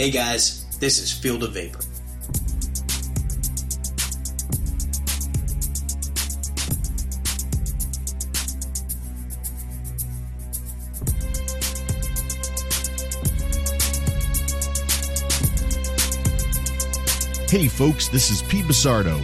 Hey guys, this is Field of Vapor. Hey folks, this is Pete Basardo.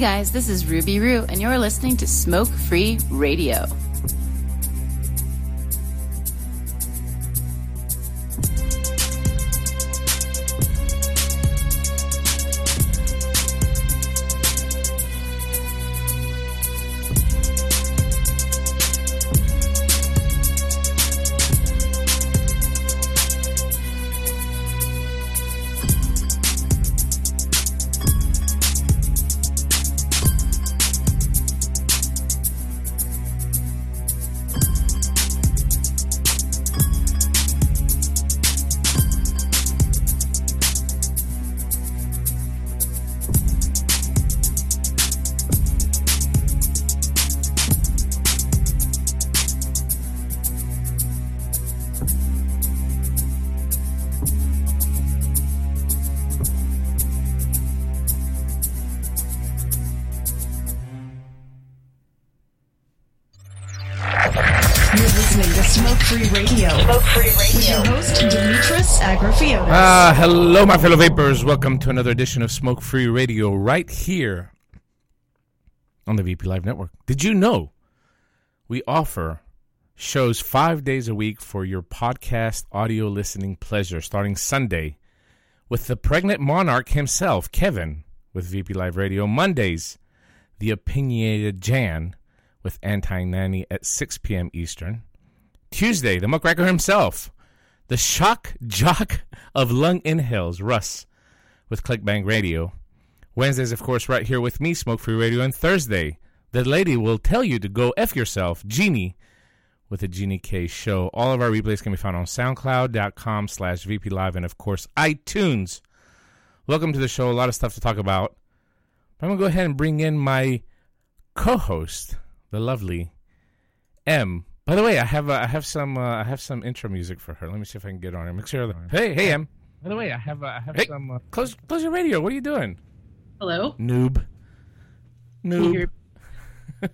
Guys, this is Ruby Roo, and you're listening to Smoke Free Radio. Hello, my fellow vapors. Welcome to another edition of Smoke Free Radio right here on the VP Live Network. Did you know we offer shows five days a week for your podcast audio listening pleasure starting Sunday with the pregnant monarch himself, Kevin, with VP Live Radio. Mondays, the opinionated Jan with Anti Nanny at 6 p.m. Eastern. Tuesday, the muckraker himself, the shock jock of lung inhales, Russ, with Clickbang Radio. Wednesdays, of course, right here with me, Smoke Free Radio. And Thursday, the lady will tell you to go F yourself, Jeannie, with the Jeannie K Show. All of our replays can be found on SoundCloud.com slash VP Live and, of course, iTunes. Welcome to the show. A lot of stuff to talk about. I'm going to go ahead and bring in my co-host, the lovely Em. By the way, I have uh, I have some uh, I have some intro music for her. Let me see if I can get on her. Make sure. Hey, hey, Em. By the way, I have uh, I have some. Uh, close close your radio. What are you doing? Hello? Noob. Noob.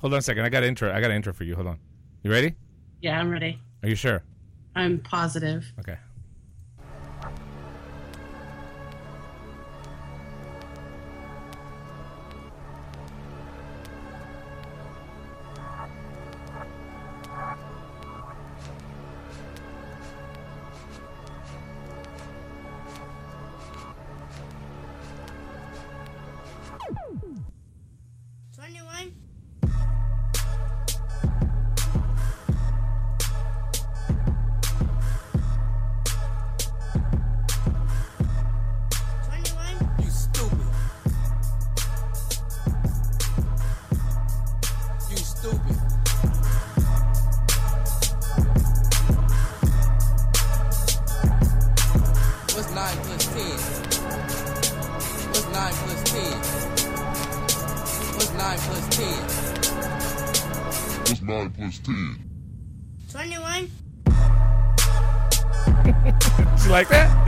Hold on a second. I got an intro. I got an intro for you. Hold on. You ready? Yeah, I'm ready. Are you sure? I'm positive. Okay. What's 9 plus 10? Twenty-one. You like that?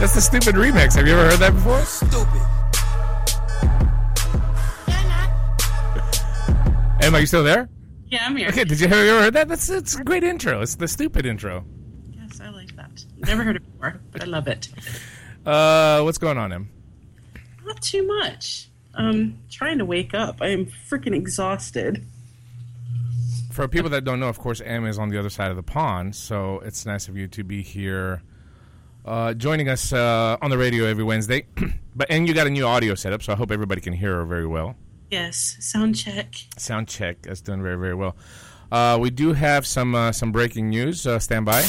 That's the stupid remix. Have you ever heard that before? Stupid. Yeah, not. Em, are you still there? Yeah, I'm here. Okay. Did you have you ever heard that? That's it's a great intro. It's the stupid intro. Yes, I like that. Never heard it before, but I love it. Uh, what's going on, Em? Not too much. Um, trying to wake up. I am freaking exhausted. For people that don't know, of course, Em is on the other side of the pond, so it's nice of you to be here, uh, joining us uh, on the radio every Wednesday. but and you got a new audio setup, so I hope everybody can hear her very well. Yes, sound check. Sound check. That's doing very very well. Uh, we do have some uh, some breaking news. Uh, stand by.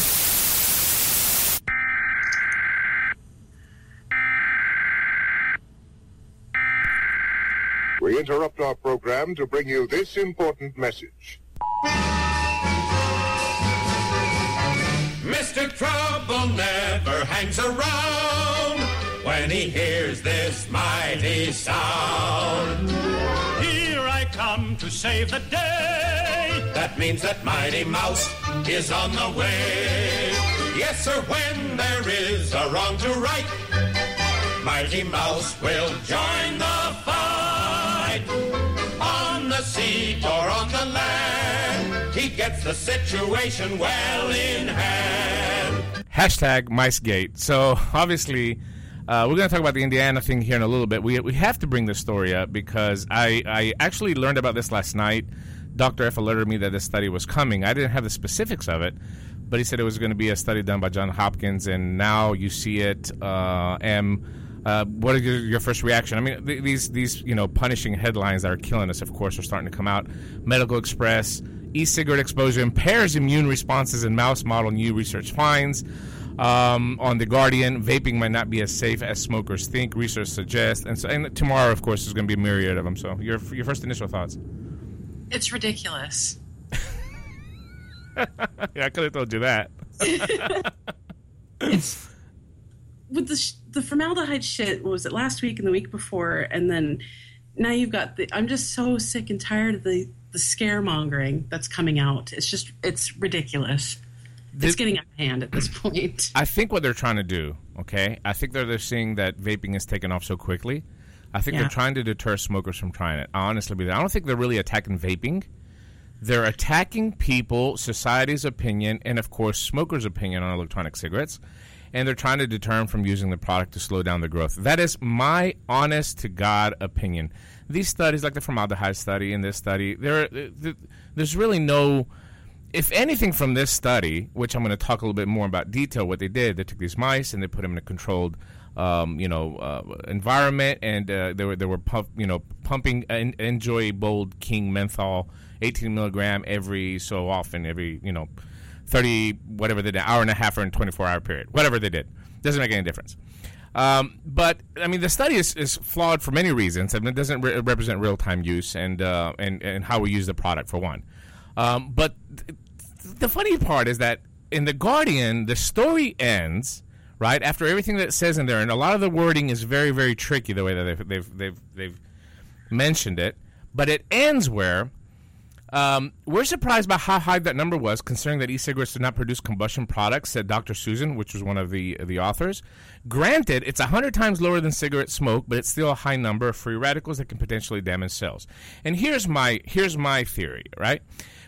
We interrupt our program to bring you this important message. Mr. Trouble never hangs around when he hears this mighty sound. Here I come to save the day. That means that Mighty Mouse is on the way. Yes, sir, when there is a wrong to right, Mighty Mouse will join the fight. On the sea or on the land, gets the situation well in hand. Hashtag MiceGate. So obviously, uh, we're going to talk about the Indiana thing here in a little bit. We we have to bring this story up because I I actually learned about this last night. Dr. F alerted me that this study was coming. I didn't have the specifics of it, but he said it was going to be a study done by John Hopkins, and now you see it. Uh, uh, what is your, your first reaction? I mean, th- these these you know punishing headlines that are killing us, of course, are starting to come out. Medical Express: e-cigarette exposure impairs immune responses in mouse model. New research finds. Um, on the Guardian, vaping might not be as safe as smokers think. Research suggests, and so and tomorrow, of course, is going to be a myriad of them. So, your your first initial thoughts? It's ridiculous. yeah, I could have told you that. it's with the sh- the formaldehyde shit. What was it last week and the week before, and then now you've got the. I'm just so sick and tired of the the scaremongering that's coming out. It's just it's ridiculous. it's getting out of hand at this point. I think what they're trying to do, okay, I think they're they're seeing that vaping is taken off so quickly. I think Yeah. they're trying to deter smokers from trying it. I honestly believe that. I don't think they're really attacking vaping. They're attacking people, society's opinion, and of course, smokers' opinion on electronic cigarettes. And they're trying to deter from using the product to slow down the growth. That is my honest to God opinion. These studies, like the formaldehyde study and this study, there, there's really no if anything from this study, which I'm going to talk a little bit more about detail, what they did, they took these mice and they put them in a controlled, um, you know, uh, environment, and uh, they were they were pump, you know pumping en- NJOY Bold King menthol, 18 milligram every so often, every you know, 30 whatever they did, hour and a half or in 24 hour period, whatever they did, doesn't make any difference. Um, but I mean, the study is, is flawed for many reasons. I mean, it doesn't re- represent real time use and uh, and and how we use the product for one. Um, but th- the funny part is that in the Guardian, the story ends right after everything that says in there, and a lot of the wording is very very tricky the way that they've they've they've, they've mentioned it. But it ends where um, we're surprised by how high that number was, considering that e-cigarettes do not produce combustion products," said Dr. Susan, which was one of the the authors. Granted, it's hundred times lower than cigarette smoke, but it's still a high number of free radicals that can potentially damage cells. And here's my here's my theory, right?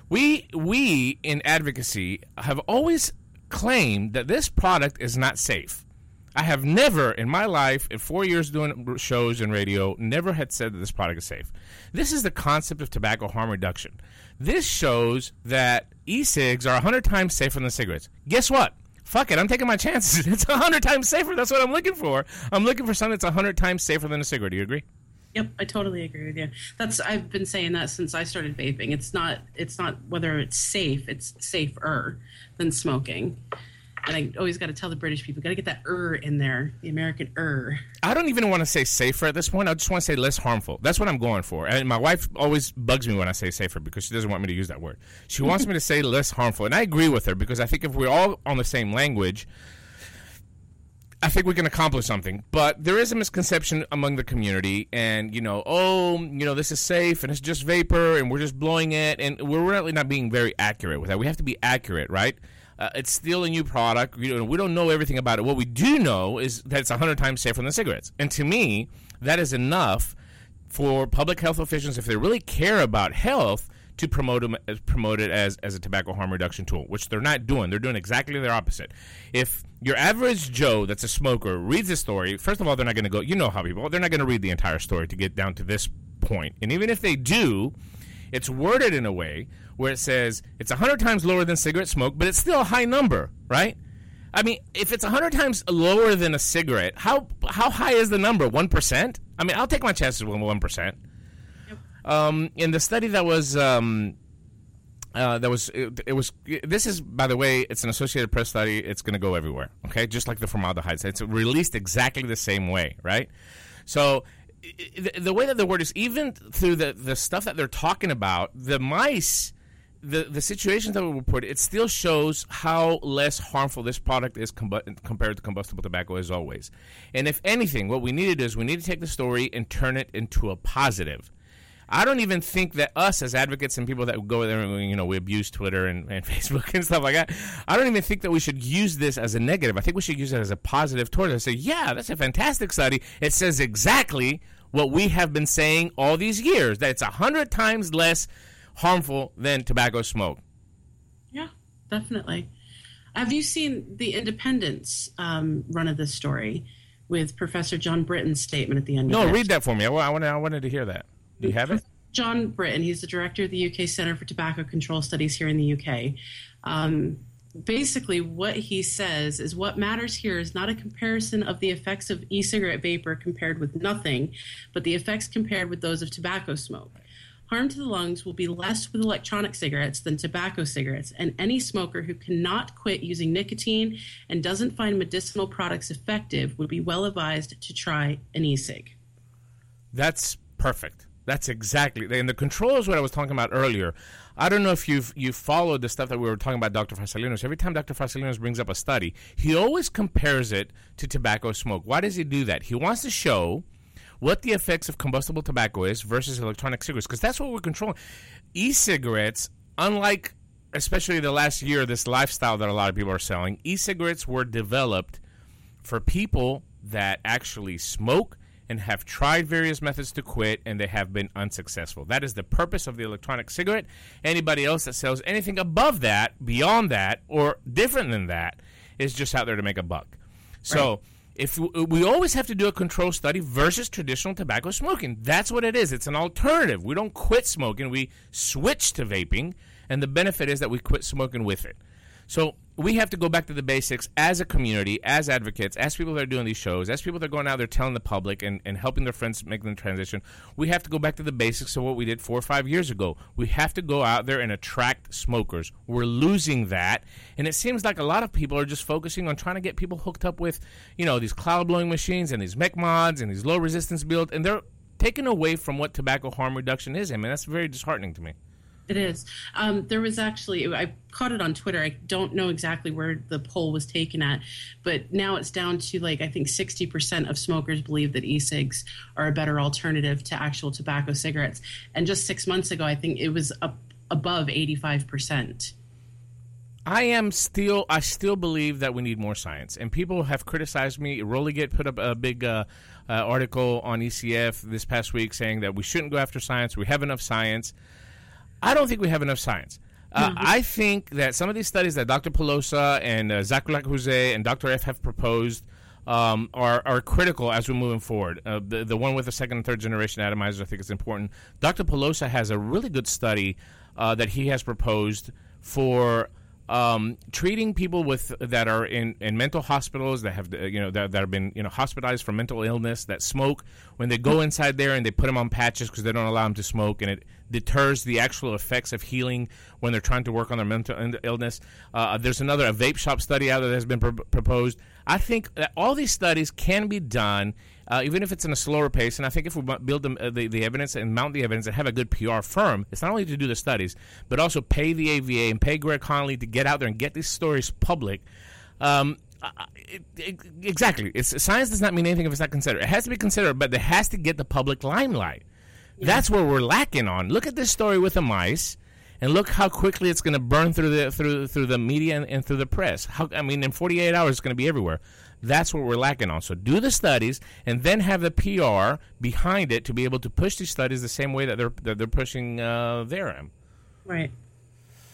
We we in advocacy have always claimed that this product is not safe. I have never in my life, in four years doing shows and radio, never had said that this product is safe. This is the concept of tobacco harm reduction. This shows that e-cigs are 100 times safer than cigarettes. Guess what? Fuck it, I'm taking my chances. It's 100 times safer. That's what I'm looking for. I'm looking for something that's 100 times safer than a cigarette. Do you agree? Yep, I totally agree with you. That's I've been saying that since I started vaping. It's not it's not whether it's safe, it's safer than smoking. And I always got to tell the British people, got to get that er in there, the American er. I don't even want to say safer at this point. I just want to say less harmful. That's what I'm going for. And my wife always bugs me when I say safer because she doesn't want me to use that word. She wants me to say less harmful. And I agree with her because I think if we're all on the same language, I think we can accomplish something. But there is a misconception among the community, and you know, oh, you know, this is safe and it's just vapor and we're just blowing it, and we're really not being very accurate with that. We have to be accurate, right? Uh, it's still a new product. You know, we don't know everything about it. What we do know is that it's hundred times safer than cigarettes, and to me, that is enough for public health officials if they really care about health to promote them, promote it as, as a tobacco harm reduction tool, which they're not doing. They're doing exactly the opposite. If your average Joe that's a smoker reads this story, first of all, they're not going to go. You know how people they're not going to read the entire story to get down to this point. And even if they do, it's worded in a way where it says it's 100 times lower than cigarette smoke, but it's still a high number, right? I mean, if it's 100 times lower than a cigarette, how how high is the number? 1%? I mean, I'll take my chances with 1%. Um, in the study that was um, Uh, that was it, it was this is by the way it's an Associated Press study it's going to go everywhere okay just like the formaldehyde it's released exactly the same way right so the, the way that the word is even through the the stuff that they're talking about the mice the the situations that were reported it still shows how less harmful this product is combu- compared to combustible tobacco as always and if anything what we need to do is we need to take the story and turn it into a positive I don't even think that us as advocates and people that go there and you know we abuse Twitter and, and Facebook and stuff like that. I don't even think that we should use this as a negative. I think we should use it as a positive towards it. Say, yeah, that's a fantastic study. It says exactly what we have been saying all these years that it's a hundred times less harmful than tobacco smoke. Yeah, definitely. Have you seen the Independence um, run of this story with Professor John Britton's statement at the end? No, read that for me. I, I wanted I wanted to hear that. Do you have it? John Britton, he's the director of the UK Centre for Tobacco Control Studies here in the UK. Um, basically, what he says is what matters here is not a comparison of the effects of e cigarette vapor compared with nothing, but the effects compared with those of tobacco smoke. Harm to the lungs will be less with electronic cigarettes than tobacco cigarettes, and any smoker who cannot quit using nicotine and doesn't find medicinal products effective would be well advised to try an e cig. That's perfect. That's exactly and the control is what I was talking about earlier. I don't know if you've you followed the stuff that we were talking about, Dr. Farsalinos. Every time Dr. Farsalinos brings up a study, he always compares it to tobacco smoke. Why does he do that? He wants to show what the effects of combustible tobacco is versus electronic cigarettes, because that's what we're controlling. E-cigarettes, unlike especially the last year, this lifestyle that a lot of people are selling, e-cigarettes were developed for people that actually smoke and have tried various methods to quit and they have been unsuccessful. That is the purpose of the electronic cigarette. Anybody else that sells anything above that, beyond that, or different than that is just out there to make a buck. So, if we, uh, we always have to do a control study versus traditional tobacco smoking, that's what it is. It's an alternative. We don't quit smoking, we switch to vaping, and the benefit is that we quit smoking with it. So we have to go back to the basics as a community, as advocates, as people that are doing these shows, as people that are going out there telling the public and, and helping their friends make the transition. We have to go back to the basics of what we did four or five years ago. We have to go out there and attract smokers. We're losing that, and it seems like a lot of people are just focusing on trying to get people hooked up with, you know, these cloud blowing machines and these mech mods and these low resistance builds, and they're taken away from what tobacco harm reduction is. I mean, that's very disheartening to me. It is. Um, there was actually, I caught it on Twitter. I don't know exactly where the poll was taken at, but now it's down to like, I think 60% of smokers believe that e cigs are a better alternative to actual tobacco cigarettes. And just six months ago, I think it was up above 85%. I am still. I still believe that we need more science, and people have criticized me. Rolygate put up a big uh, uh, article on ECF this past week saying that we shouldn't go after science. We have enough science. I don't think we have enough science. Uh, I think that some of these studies that Dr. Polosa and uh, Jacques Le Houezec and Dr. F have proposed um, are, are critical as we're moving forward. Uh, the, the one with the second and third generation atomizers, I think, is important. Dr. Polosa has a really good study uh, that he has proposed for um, treating people with that are in, in mental hospitals that have uh, you know that, that have been you know hospitalized for mental illness that smoke when they go inside there and they put them on patches because they don't allow them to smoke and it deters the actual effects of healing when they're trying to work on their mental illness. Uh, there's another a vape shop study out there that has been pr- proposed. I think that all these studies can be done. Uh, even if it's in a slower pace, and I think if we build the, uh, the, the evidence and mount the evidence and have a good PR firm, it's not only to do the studies, but also pay the AVA and pay Greg Conley to get out there and get these stories public. Um, I- it, it, exactly. It's, science does not mean anything if it's not considered. It has to be considered, but it has to get the public limelight. That's where we're lacking on. Look at this story with the mice, and look how quickly it's going to burn through the through through the media and, and through the press. How I mean, in 48 hours, it's going to be everywhere. That's what we're lacking on. So do the studies, and then have the PR behind it to be able to push these studies the same way that they're that they're pushing uh, their M. Right.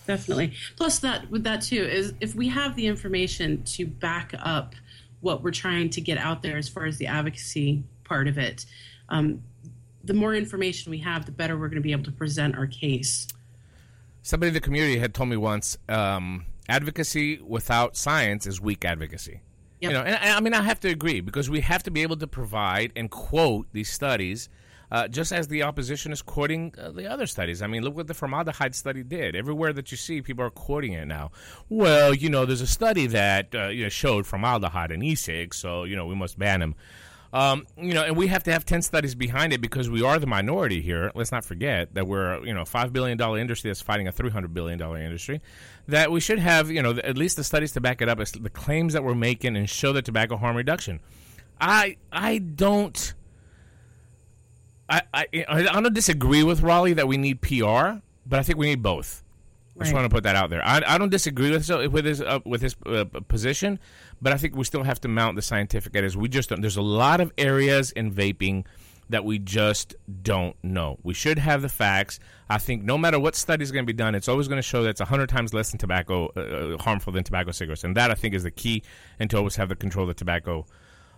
Definitely. Plus, that with that too is if we have the information to back up what we're trying to get out there as far as the advocacy part of it, um, the more information we have, the better we're going to be able to present our case. Somebody in the community had told me once, um, advocacy without science is weak advocacy. You know, and, and I mean, I have to agree because we have to be able to provide and quote these studies Uh, just as the opposition is quoting uh, the other studies. I mean, look what the formaldehyde study did. Everywhere that you see, people are quoting it now. Well, you know, there's a study that uh, you know showed formaldehyde in e-cigs, so you know we must ban them. Um, you know, and we have to have ten studies behind it because we are the minority here. Let's not forget that we're you know a five billion dollar industry that's fighting a three hundred billion dollar industry. That we should have you know at least the studies to back it up, the claims that we're making and show the tobacco harm reduction. I I don't. I, I I don't disagree with Raleigh that we need PR, but I think we need both. I just Right. want to put that out there. I, I don't disagree with with his uh, with his uh, position, but I think we still have to mount the scientific evidence. We just don't. There's a lot of areas in vaping that we just don't know. We should have the facts. I think no matter what study is going to be done, it's always going to show that it's 100 times less than tobacco uh, uh, harmful than tobacco cigarettes, and that I think is the key. And to always have the control of the tobacco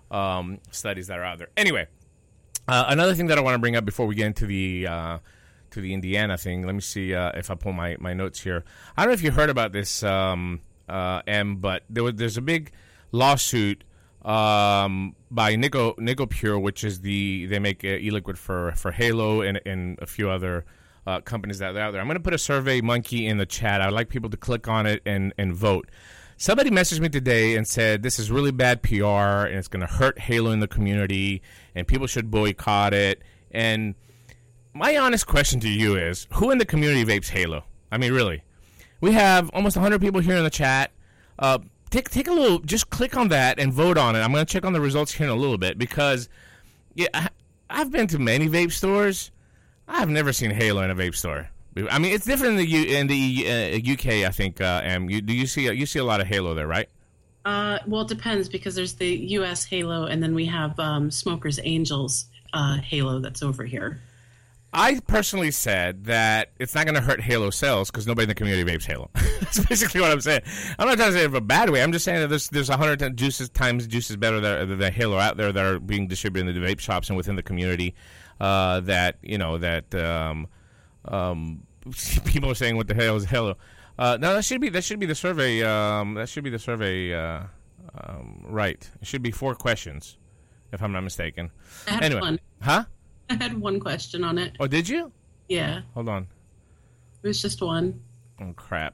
um, studies that are out there. Anyway, uh, another thing that I want to bring up before we get into the uh, to the Indiana thing. Let me see uh, if I pull my, my notes here. I don't know if you heard about this, um, uh, Em, but there was there's a big lawsuit um, by Nico Nicopure, which is the they make uh, e-liquid for for Halo and and a few other. Uh, companies that are out there. I'm going to put a survey monkey in the chat. I'd like people to click on it and, and vote. Somebody messaged me today and said this is really bad PR and it's going to hurt Halo in the community and people should boycott it. And my honest question to you is who in the community vapes Halo? I mean, really. We have almost 100 people here in the chat. Uh, take, take a little, just click on that and vote on it. I'm going to check on the results here in a little bit because yeah, I, I've been to many vape stores. I've never seen Halo in a vape store. I mean, it's different in the U, in the uh, UK. I think. Uh, you, do you see you see a lot of Halo there, right? Uh, well, it depends because there's the U.S. Halo, and then we have um, Smokers Angels uh, Halo that's over here. I personally said that it's not going to hurt Halo sales because nobody in the community vapes Halo. That's basically what I'm saying. I'm not trying to say it in a bad way. I'm just saying that there's there's a hundred times juices times juices better than the Halo out there that are being distributed in the vape shops and within the community. Uh, that you know that um, um, people are saying what the hell is Halo. Uh, no, that should be that should be the survey. Um, that should be the survey. Uh, um, right. It should be four questions, if I'm not mistaken. I had anyway, one. huh? I had one question on it. Oh, did you? Yeah, Hold on. it was just one, Oh crap.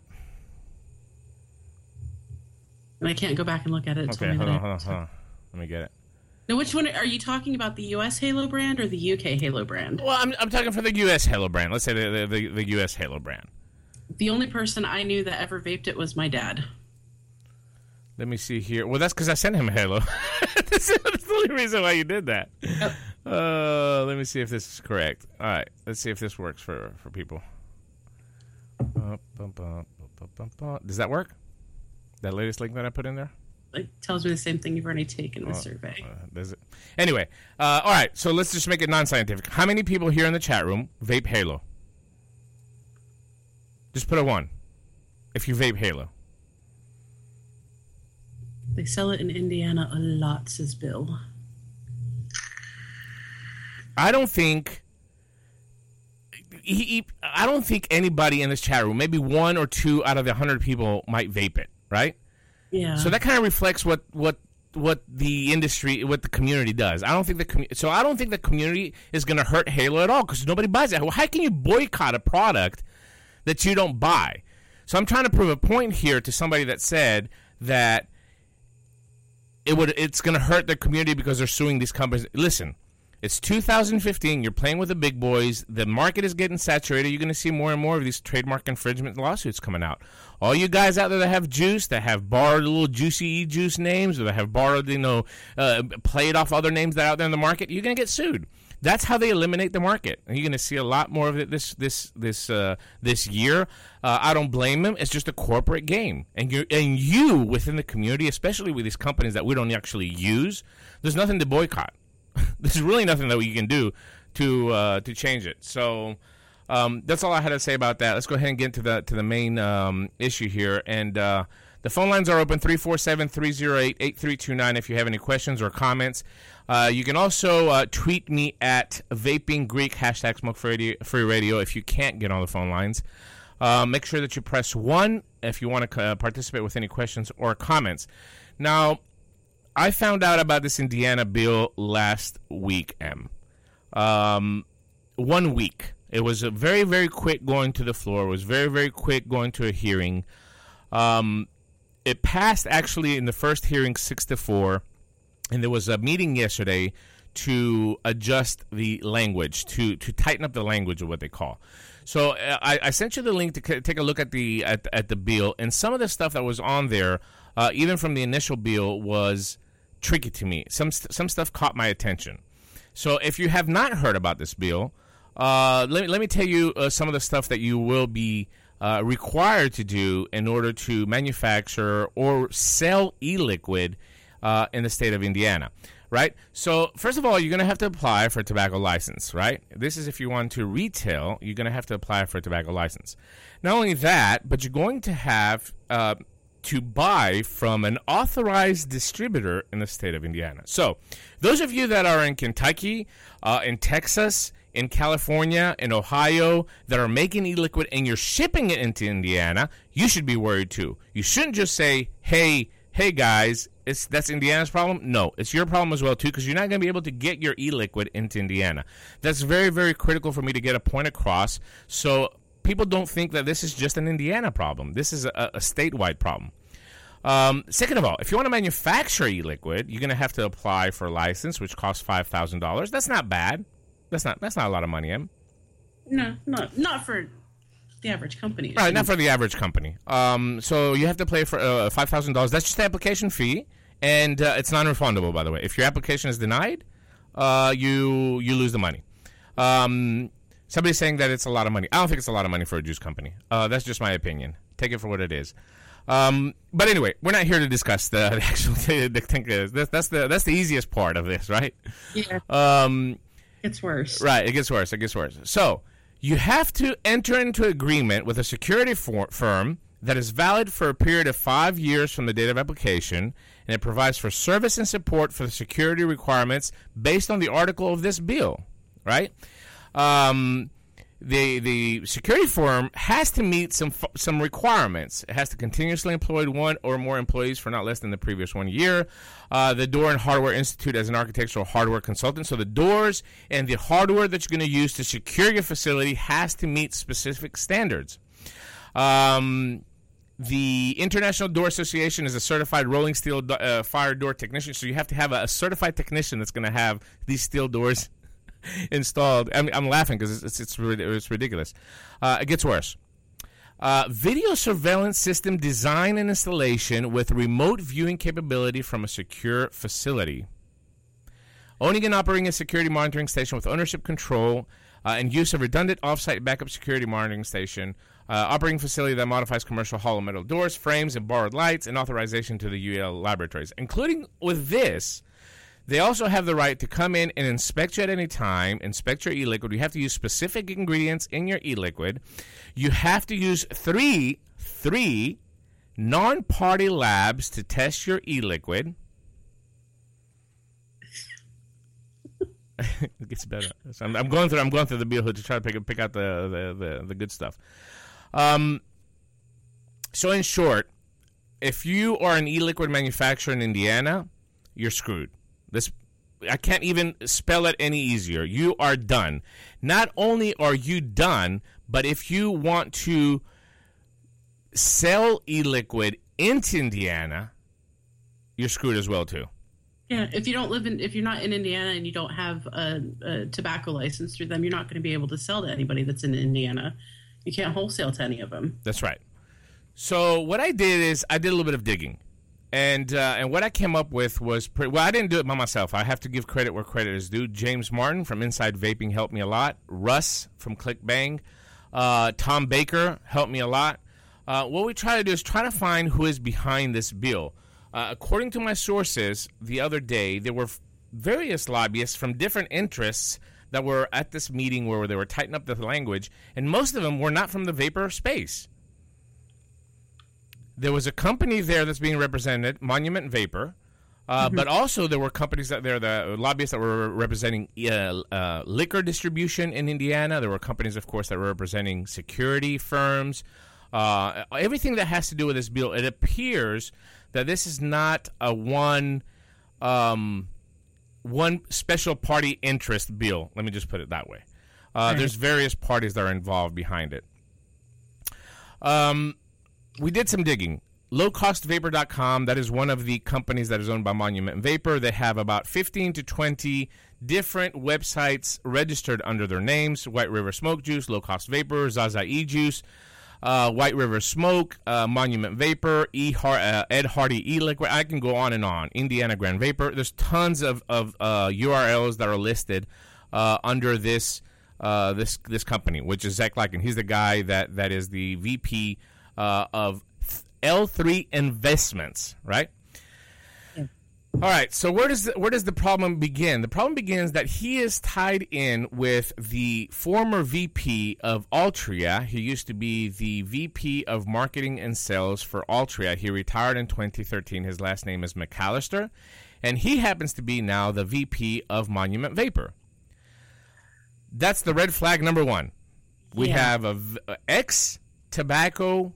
and I can't go back and look at it. Okay, hold on, hold on, hold on. Let me get it. Now, which one are you talking about? The U.S. Halo brand or the UK Halo brand? Well, I'm, I'm talking for the U.S. Halo brand. Let's say the, the, the, the U.S. Halo brand. The only person I knew that ever vaped it was my dad. Let me see here. Well, that's because I sent him a Halo. that's, that's the only reason why you did that. Oh. Uh, let me see if this is correct. All right, let's see if this works for, for people. Does that work? That latest link that I put in there? It tells me the same thing you've already taken the Oh, survey. uh, does it? Anyway, uh, all right. So let's just make it non-scientific. How many people here in the chat room vape Halo? Just put a one. If you vape Halo, They sell it in Indiana a lot, says Bill. I don't think. He, he, I don't think anybody in this chat room, maybe one or two out of the hundred people, might vape it, right? Yeah. So that kind of reflects what what what the industry, what the community does. I don't think the commu- so I don't think the community is going to hurt Halo at all because nobody buys it. Well, how can you boycott a product that you don't buy? So I'm trying to prove a point here to somebody that said that it would it's going to hurt the community because they're suing these companies. Listen, it's 2015. You're playing with the big boys. The market is getting saturated. You're going to see more and more of these trademark infringement lawsuits coming out. All you guys out there that have juice, that have borrowed little juicy juice names, or that have borrowed, you know, uh, played off other names that are out there in the market, you're going to get sued. That's how they eliminate the market, and you're going to see a lot more of it this this this uh, this year. Uh, I don't blame them. It's just a corporate game, and you and you within the community, especially with these companies that we don't actually use, there's nothing to boycott. There's really nothing that you can do to uh, to change it. So um, that's all I had to say about that. Let's go ahead and get to the to the main um, issue here. And uh, the phone lines are open 347-308-8329 if you have any questions or comments. Uh, you can also uh, tweet me at vaping Greek hashtag smoke free radio if you can't get on the phone lines. Uh, make sure that you press one if you want to uh, participate with any questions or comments. Now, I found out about this Indiana bill last week, Em. um, one week. It was a very, very quick going to the floor. It was very, very quick going to a hearing. Um, it passed actually in the first hearing six to four, and there was a meeting yesterday to adjust the language to to tighten up the language of what they call. So uh, I, I sent you the link to c- take a look at the at, at the bill, and some of the stuff that was on there, uh, even from the initial bill, was tricky to me. Some some stuff caught my attention. So if you have not heard about this bill, uh, let, me, let me tell you uh, some of the stuff that you will be uh, required to do in order to manufacture or sell e liquid uh, in the state of Indiana. Right? So, first of all, you're going to have to apply for a tobacco license, right? This is if you want to retail, you're going to have to apply for a tobacco license. Not only that, but you're going to have uh, to buy from an authorized distributor in the state of Indiana. So, those of you that are in Kentucky, uh, in Texas, in California, in Ohio that are making e liquid and you're shipping it into Indiana, you should be worried too. You shouldn't just say, hey, hey guys, it's that's Indiana's problem. No, it's your problem as well too because you're not going to be able to get your e-liquid into Indiana. That's very very critical for me to get a point across. So people don't think that this is just an Indiana problem. This is a, a statewide problem. Um, second of all, if you want to manufacture e-liquid, you're going to have to apply for a license, which costs five thousand dollars. That's not bad. That's not that's not a lot of money, Em. No, not not for the average company. Right, not for the average company. Um, so you have to pay for uh, five thousand dollars. That's just the application fee, and uh, it's non-refundable. By the way, if your application is denied, uh, you you lose the money. Um, somebody's saying that it's a lot of money. I don't think it's a lot of money for a juice company. Uh, that's just my opinion. Take it for what it is. Um, but anyway, we're not here to discuss the, the actual the, the, that's, that's the that's the easiest part of this, right? Yeah. Um, it's worse. Right. It gets worse. It gets worse. So you have to enter into agreement with a security for- firm that is valid for a period of five years from the date of application, and it provides for service and support for the security requirements based on the article of this bill. Right. Um, the the security firm has to meet some some requirements. It has to continuously employ one or more employees for not less than the previous one year. Uh, the Door and Hardware Institute as an architectural hardware consultant. So the doors and the hardware that you're going to use to secure your facility has to meet specific standards. Um, the International Door Association is a certified rolling steel uh, fire door technician. So you have to have a, a certified technician that's going to have these steel doors installed. I mean, I'm laughing because it's, it's, it's ridiculous. Uh, it gets worse. Uh, video surveillance system design and installation with remote viewing capability from a secure facility. Owning and operating a security monitoring station with ownership control uh, and use of redundant offsite backup security monitoring station. Uh, operating facility that modifies commercial hollow metal doors, frames, and borrowed lights, and authorization to the UL laboratories. Including with this, they also have the right to come in and inspect you at any time, inspect your e liquid. You have to use specific ingredients in your e liquid. You have to use three, three non party labs to test your e liquid. it gets better. So I'm, I'm, going through. I'm going through the bill to try to pick pick out the the, the, the good stuff. Um, so in short, if you are an e-liquid manufacturer in Indiana, you're screwed. This I can't even spell it any easier. You are done. Not only are you done, but if you want to sell e-liquid into Indiana, you're screwed as well too. Yeah, if you don't live in, if you're not in Indiana and you don't have a, a tobacco license through them, you're not going to be able to sell to anybody that's in Indiana. You can't wholesale to any of them. That's right. So what I did is I did a little bit of digging, and uh, and what I came up with was pretty, well. I didn't do it by myself. I have to give credit where credit is due. James Martin from Inside Vaping helped me a lot. Russ from ClickBang, uh, Tom Baker helped me a lot. Uh, what we try to do is try to find who is behind this bill. Uh, according to my sources, the other day there were various lobbyists from different interests that were at this meeting where they were tightening up the language, and most of them were not from the vapor space. There was a company there that's being represented, Monument Vapor, uh, Mm-hmm. but also there were companies out there, the lobbyists that were representing uh, uh, liquor distribution in Indiana. There were companies, of course, that were representing security firms. Uh, everything that has to do with this bill. It appears that this is not a one um, one special party interest bill. Let me just put it that way. Uh, Right. There's various parties that are involved behind it. Um, we did some digging. Lowcostvapor.com, that is one of the companies that is owned by Monument Vapor. They have about 15 to 20 different websites registered under their names White River Smoke Juice, Low Cost Vapor, Zaza E Juice, uh, White River Smoke, uh, Monument Vapor, e Har- uh, Ed Hardy E Liquid. I can go on and on. Indiana Grand Vapor. There's tons of, of uh, URLs that are listed uh, under this uh, this this company, which is Zach Laikin. He's the guy that that is the VP uh, of L3 Investments, right? All right. So where does the, where does the problem begin? The problem begins that he is tied in with the former VP of Altria. He used to be the VP of Marketing and Sales for Altria. He retired in 2013. His last name is McAllister, and he happens to be now the VP of Monument Vapor. That's the red flag number one. We Yeah. have a v- ex tobacco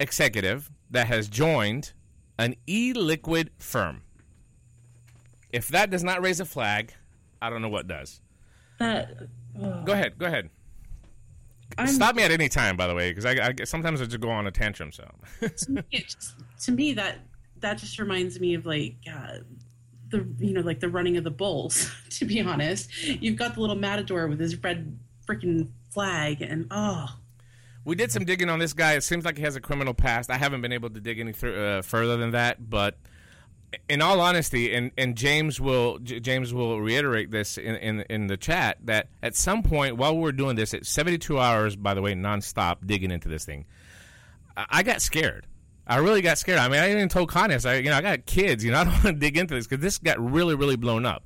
executive that has joined an e-liquid firm. If that does not raise a flag, I don't know what does. That Go ahead. Go ahead. I'm- Stop me at any time, by the way, because I, I sometimes I just go on a tantrum. So to me, just, to me that that just reminds me of like uh, the you know like the running of the bulls. To be honest, you've got the little matador with his red freaking flag, and oh, we did some digging on this guy. It seems like he has a criminal past. I haven't been able to dig any th- uh, further than that, but in all honesty, and, and James will J- James will reiterate this in, in in the chat that at some point while we were doing this, at 72 hours, by the way, nonstop digging into this thing, I, I got scared. I really got scared. I mean, I even told Connie, I you know, I got kids. You know, I don't want to dig into this because this got really, really blown up.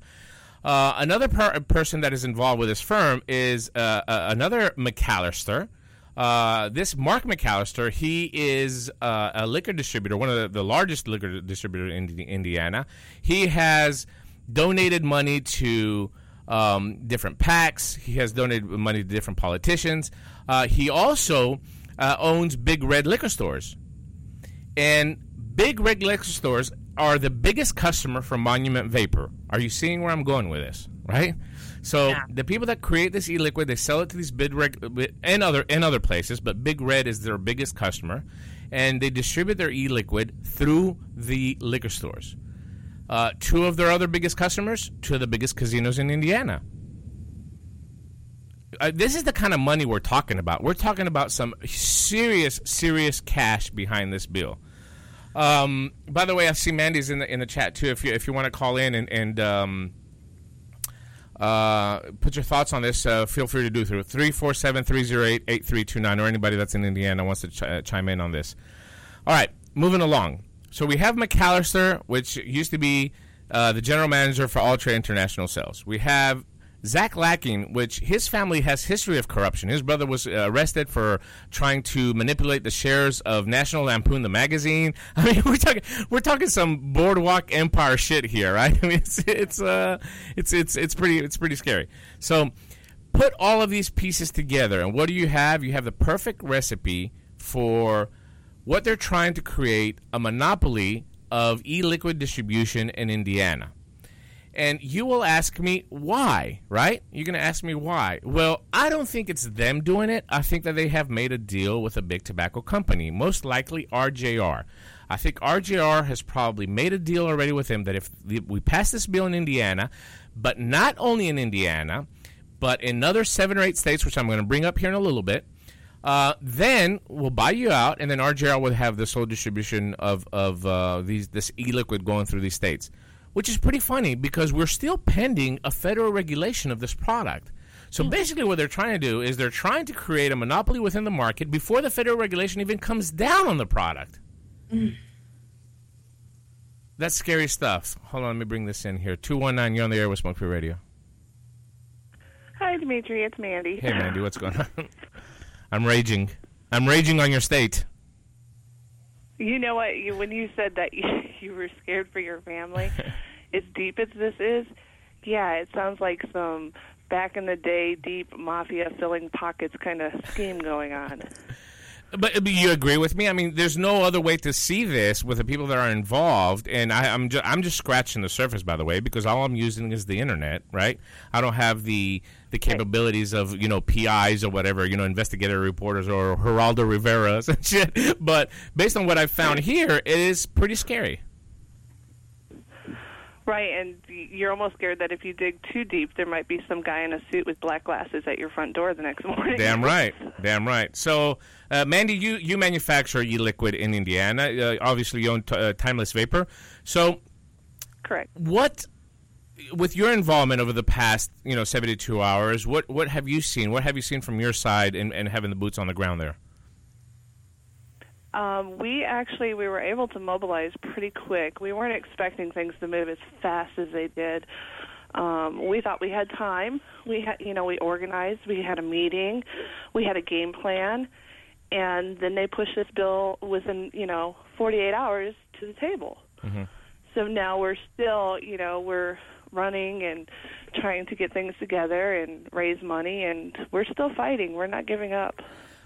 Uh, another per- person that is involved with this firm is uh, uh, another McAllister. Uh, this Mark McAllister, he is uh, a liquor distributor, one of the, the largest liquor distributors in Indiana. He has donated money to um, different PACs. He has donated money to different politicians. Uh, he also uh, owns big red liquor stores. And big red liquor stores are the biggest customer for Monument Vapor. Are you seeing where I'm going with this? Right. So the people that create this e-liquid, they sell it to these big red and other and other places, but Big Red is their biggest customer, and they distribute their e-liquid through the liquor stores. Uh, two of their other biggest customers, two of the biggest casinos in Indiana. Uh, this is the kind of money we're talking about. We're talking about some serious, serious cash behind this bill. Um, by the way, I see Mandy's in the in the chat too. If you if you want to call in and and um, uh, put your thoughts on this, uh, feel free to do through 347-308-8329 or anybody that's in Indiana wants to ch- uh, chime in on this. All right, moving along. So we have McAllister, which used to be uh, the general manager for Altria International Sales. We have Zach Laikin, which his family has history of corruption. His brother was uh, arrested for trying to manipulate the shares of National Lampoon, the magazine. I mean, we're talking we're talking some boardwalk empire shit here, right? I mean, it's it's uh it's it's it's pretty it's pretty scary. So, put all of these pieces together, and what do you have? You have the perfect recipe for what they're trying to create a monopoly of e-liquid distribution in Indiana. And you will ask me why, right? You're going to ask me why. Well, I don't think it's them doing it. I think that they have made a deal with a big tobacco company, most likely RJR. I think RJR has probably made a deal already with them that if we pass this bill in Indiana, but not only in Indiana, but in another seven or eight states, which I'm going to bring up here in a little bit, uh, then we'll buy you out, and then RJR will have the sole distribution of of uh, these this e-liquid going through these states, which is pretty funny because we're still pending a federal regulation of this product. So hmm. basically, what they're trying to do is they're trying to create a monopoly within the market before the federal regulation even comes down on the product. Hmm. That's scary stuff. Hold on, let me bring this in here. Two one nine, you're on the air with Smoke Free Radio. Hi, Dimitri. It's Mandy. Hey, Mandy, what's going on? I'm raging. I'm raging on your state. You know what? You, when you said that you, you were scared for your family, as deep as this is, yeah, it sounds like some back in the day deep mafia filling pockets kind of scheme going on. But, you agree with me? I mean, there's no other way to see this with the people that are involved, and I, I'm just I'm just scratching the surface, by the way, because all I'm using is the internet, right? I don't have the the capabilities of you know PIs or whatever, you know, investigative reporters or Geraldo Rivera's and shit. But based on what I've found here, it is pretty scary. Right, and you're almost scared that if you dig too deep, there might be some guy in a suit with black glasses at your front door the next morning. Damn right, damn right. So, uh, Mandy, you you manufacture e-liquid in Indiana. Uh, obviously, you own t- uh, Timeless Vapor. So, correct. What, with your involvement over the past you know 72 hours, what what have you seen? What have you seen from your side and and having the boots on the ground there? Um, we actually we were able to mobilize pretty quick. We weren't expecting things to move as fast as they did. Um, we thought we had time. We had, you know, we organized. We had a meeting. We had a game plan, and then they pushed this bill within, you know, 48 hours to the table. Mm-hmm. So now we're still, you know, we're running and trying to get things together and raise money, and we're still fighting. We're not giving up.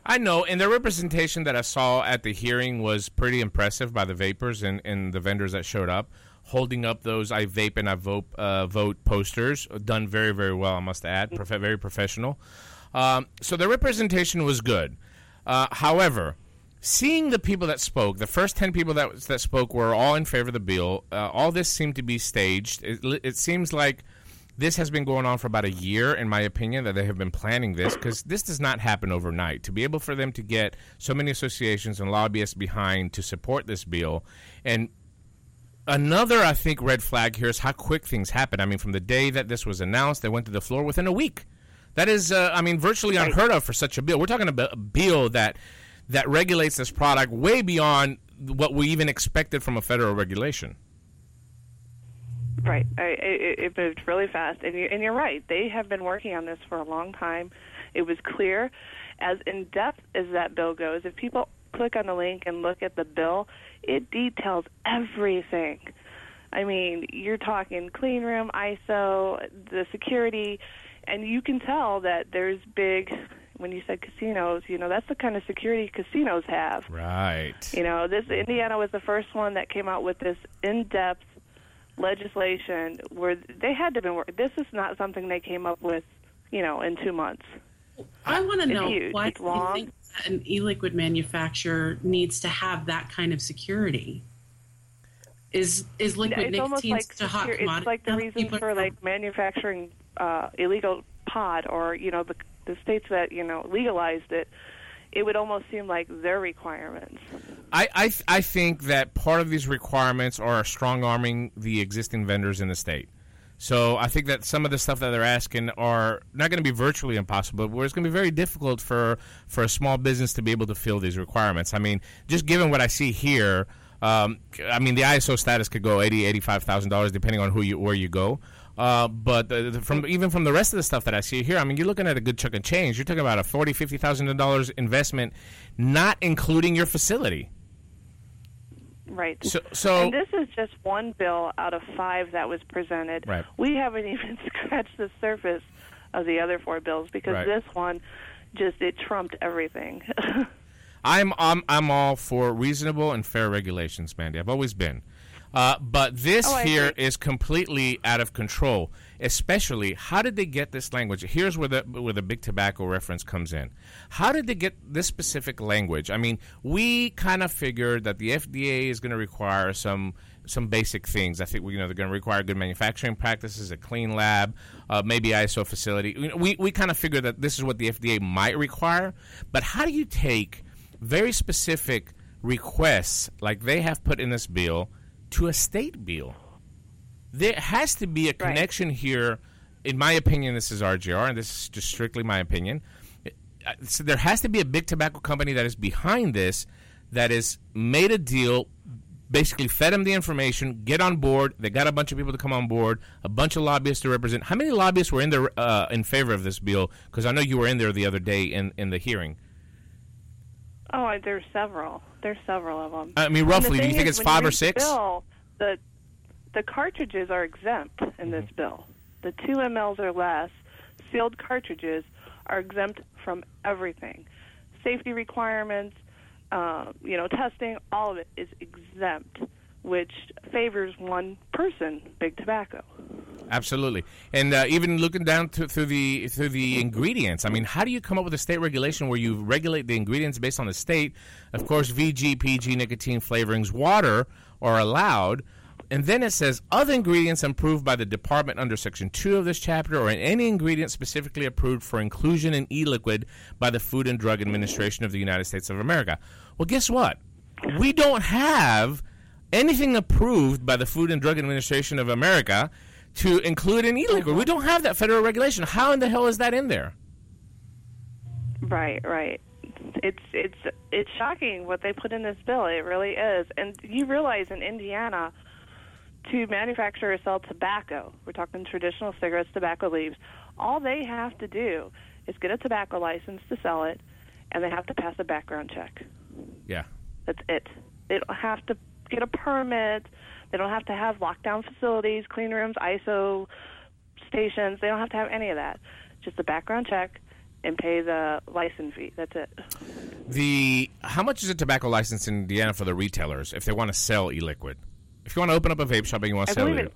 I know, and the representation that I saw at the hearing was pretty impressive by the vapors and, and the vendors that showed up, holding up those "I vape and I vote" uh, vote posters. Done very, very well, I must add. Prof- very professional. Um, so the representation was good. Uh, however, seeing the people that spoke, the first ten people that that spoke were all in favor of the bill. Uh, all this seemed to be staged. It, it seems like this has been going on for about a year, in my opinion, that they have been planning this because this does not happen overnight. To be able for them to get so many associations and lobbyists behind to support this bill, and another, I think, red flag here is how quick things happen. I mean, from the day that this was announced, they went to the floor within a week. That is, uh, I mean, virtually unheard of for such a bill. We're talking about a bill that that regulates this product way beyond what we even expected from a federal regulation. Right. I, it, it moved really fast, and you and you're right. They have been working on this for a long time. It was clear, as in depth as that bill goes. If people click on the link and look at the bill, it details everything. I mean, you're talking clean room, ISO, the security, and you can tell that there's big. When you said casinos, you know that's the kind of security casinos have. Right. You know, this Indiana was the first one that came out with this in-depth legislation where they had to been work. This is not something they came up with, you know, in two months. I want to know huge. why It's do you long. think an e-liquid manufacturer needs to have that kind of security? Is is liquid it's nicotine like a hot secure- commodity? it's like the reason for are- like manufacturing uh, illegal pot or you know the the states that you know legalized it. It would almost seem like their requirements. I, I, th- I think that part of these requirements are strong arming the existing vendors in the state. So I think that some of the stuff that they're asking are not going to be virtually impossible, but it's going to be very difficult for, for a small business to be able to fill these requirements. I mean, just given what I see here, um, I mean, the ISO status could go eighty, eighty-five thousand dollars depending on who you where you go. Uh, but the, the, from even from the rest of the stuff that I see here, I mean, you're looking at a good chunk of change. You're talking about a forty, fifty thousand dollars investment, not including your facility. Right. So- so- and this is just one bill out of five that was presented. Right. We haven't even scratched the surface of the other four bills because Right. this one just it trumped everything. I'm I'm I'm all for reasonable and fair regulations, Mandy. I've always been. Uh, but this Oh, here agree. is completely out of control. Especially, how did they get this language? Here's where the where the big tobacco reference comes in. How did they get this specific language? I mean, we kind of figured that the FDA is going to require some some basic things. I think you know they're going to require good manufacturing practices, a clean lab, uh, maybe ISO facility. We we kind of figured that this is what the FDA might require. But how do you take very specific requests like they have put in this bill to a state bill? There has to be a connection here. In my opinion, this is RJR, and this is just strictly my opinion. Uh, So there has to be a big tobacco company that is behind this, that has made a deal, basically fed them the information, get on board. They got a bunch of people to come on board, a bunch of lobbyists to represent. How many lobbyists were in there uh, in favor of this bill? Because I know you were in there the other day in, in the hearing. oh, there's several. There's several of them. I mean, roughly, do you think it's five or six? Bill, the the cartridges are exempt in this Mm-hmm. bill. The two mLs or less sealed cartridges are exempt from everything. Safety requirements, uh, you know, testing, all of it is exempt, which favors one person, big tobacco. Absolutely, and uh, even looking down to, through the through the ingredients. I mean, how do you come up with a state regulation where you regulate the ingredients based on the state? Of course, VG, PG, nicotine flavorings, water are allowed, and then it says other ingredients approved by the department under Section Two of this chapter, or any ingredient specifically approved for inclusion in e-liquid by the Food and Drug Administration of the United States of America. Well, guess what? We don't have anything approved by the Food and Drug Administration of America to include an e-liquid. We mm-hmm. don't have that federal regulation. How in the hell is that in there? Right, right. It's it's it's shocking what they put in this bill. It really is. And you realize in Indiana, to manufacture or sell tobacco, we're talking traditional cigarettes, tobacco leaves. All they have to do is get a tobacco license to sell it, and they have to pass a background check. Yeah. That's it. They don't have to get a permit. They don't have to have lockdown facilities, clean rooms, ISO stations. They don't have to have any of that. Just a background check and pay the license fee. That's it. The how much is a tobacco license in Indiana for the retailers if they want to sell e-liquid? If you want to open up a vape shop and you want to I sell it,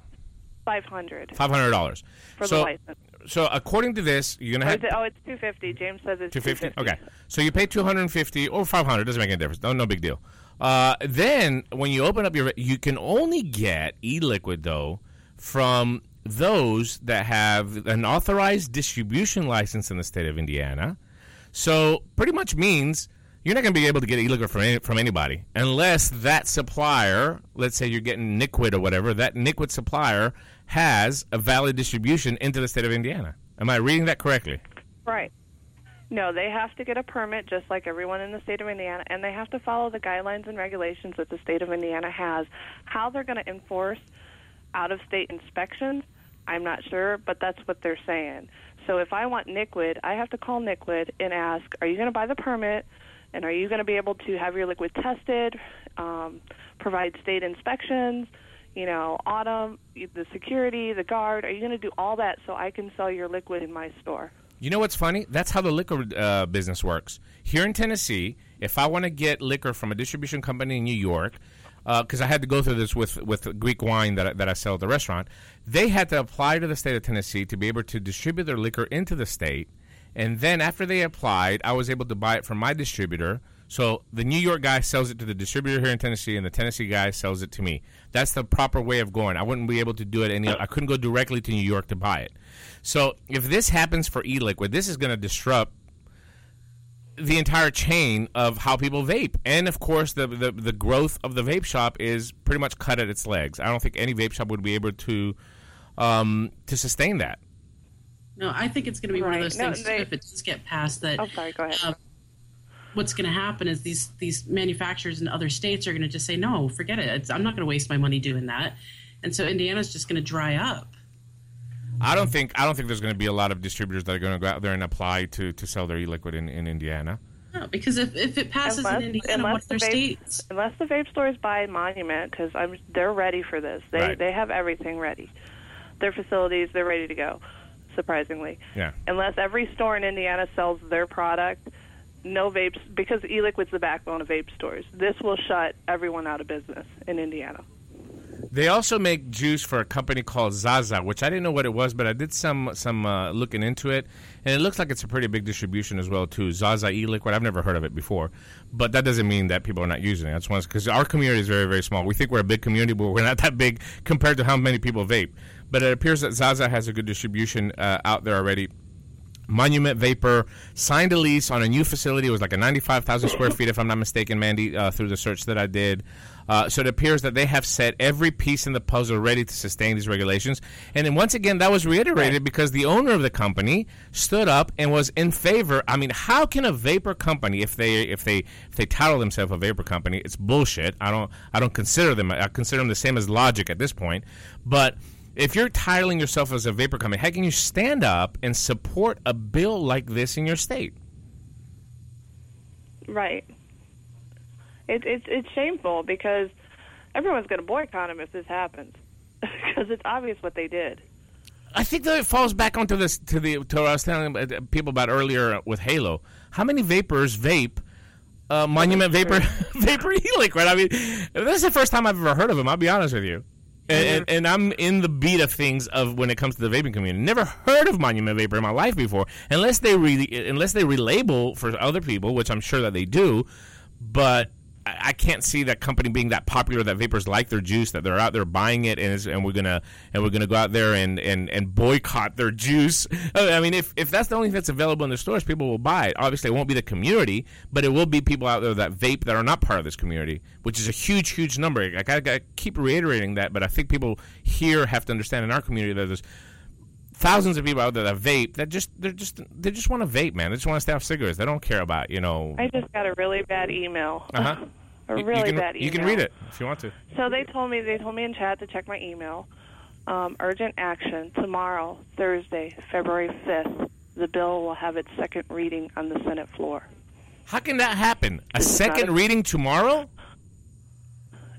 five hundred five hundred dollars for so, the license. So according to this, you're gonna have it- oh, it's two fifty. James says it's two fifty. Okay, so you pay two hundred and fifty or five hundred. Doesn't make any difference. No, no big deal. Uh, then when you open up your, you can only get e-liquid though from those that have an authorized distribution license in the state of Indiana. So pretty much means you're not going to be able to get e-liquid from any, from anybody unless that supplier, let's say you're getting NicQuid or whatever, that NicQuid supplier has a valid distribution into the state of Indiana. Am I reading that correctly? Right. No, they have to get a permit just like everyone in the state of Indiana, and they have to follow the guidelines and regulations that the state of Indiana has. How they're going to enforce out of state inspections, I'm not sure, but that's what they're saying. So if I want NicQuid, I have to call NicQuid and ask, are you going to buy the permit? And are you going to be able to have your liquid tested, um, provide state inspections, you know, autumn, the security, the guard? Are you going to do all that so I can sell your liquid in my store? You know what's funny? That's how the liquor uh, business works. Here in Tennessee, if I want to get liquor from a distribution company in New York, because I had to go through this with, with Greek wine that I, that I sell at the restaurant, they had to apply to the state of Tennessee to be able to distribute their liquor into the state. And then after they applied, I was able to buy it from my distributor. So the New York guy sells it to the distributor here in Tennessee, and the Tennessee guy sells it to me. That's the proper way of going. I wouldn't be able to do it any. I couldn't go directly to New York to buy it. So if this happens for e-liquid, this is going to disrupt the entire chain of how people vape, and of course the, the the growth of the vape shop is pretty much cut at its legs. I don't think any vape shop would be able to um, to sustain that. No, I think it's going to be one of those No, things they- if it does get passed that. Oh, sorry. Go ahead. uh, what's going to happen is these these manufacturers in other states are going to just say no, forget it. It's, I'm not going to waste my money doing that, and so Indiana's just going to dry up. I don't think I don't think there's going to be a lot of distributors that are going to go out there and apply to, to sell their e-liquid in, in Indiana. No, because if, if it passes unless, in Indiana, unless what the vape, states? unless the vape stores buy Monument, because I'm they're ready for this. They Right. they have everything ready. Their facilities, they're ready to go. Surprisingly, Yeah. unless every store in Indiana sells their product, no vapes because e-liquid's the backbone of vape stores. This will shut everyone out of business in Indiana. They also make juice for a company called Zaza, which I didn't know what it was, but I did some some uh, looking into it, and it looks like it's a pretty big distribution as well too. Zaza e-liquid, I've never heard of it before, but that doesn't mean that people are not using it. That's one because our community is very very small. We think we're a big community, but we're not that big compared to how many people vape. But it appears that Zaza has a good distribution uh, out there already. Monument Vapor signed a lease on a new facility. It was like a 95,000 square feet, if I'm not mistaken, Mandy, uh, through the search that I did. Uh, so it appears that they have set every piece in the puzzle ready to sustain these regulations. And then once again, that was reiterated because the owner of the company stood up and was in favor. I mean, how can a vapor company, if they if they if they title themselves a vapor company, it's bullshit. I don't I don't consider them. I consider them the same as Logic at this point, but if you're titling yourself as a vapor company, how can you stand up and support a bill like this in your state? Right. It's it's it's shameful because everyone's going to boycott them if this happens because it's obvious what they did. I think that it falls back onto this to the to what I was telling uh, people about earlier with Halo. How many vapors vape uh, Monument Vapor Vapor E-Liquid. I mean, this is the first time I've ever heard of them. I'll be honest with you. And, and, and I'm in the beat of things of when it comes to the vaping community. Never heard of Monument Vapor in my life before, unless they re- unless they relabel for other people, which I'm sure that they do. But I I can't see that company being that popular that vapors like their juice that they're out there buying it and, and we're gonna and we're gonna go out there and, and, and boycott their juice. I mean, if, if that's the only thing that's available in the stores, people will buy it. Obviously, it won't be the community, but it will be people out there that vape that are not part of this community, which is a huge, huge number. I gotta, gotta keep reiterating that, but I think people here have to understand in our community that there's thousands of people out there that vape that just they're just they just want to vape, man. They just want to stay off cigarettes. They don't care about you know. I just got a really bad email. Uh huh. A really you can, bad email. You can read it if you want to. So they told me they told me in chat to check my email. Um, urgent action tomorrow, Thursday, February fifth. The bill will have its second reading on the Senate floor. How can that happen? A This second a- reading tomorrow?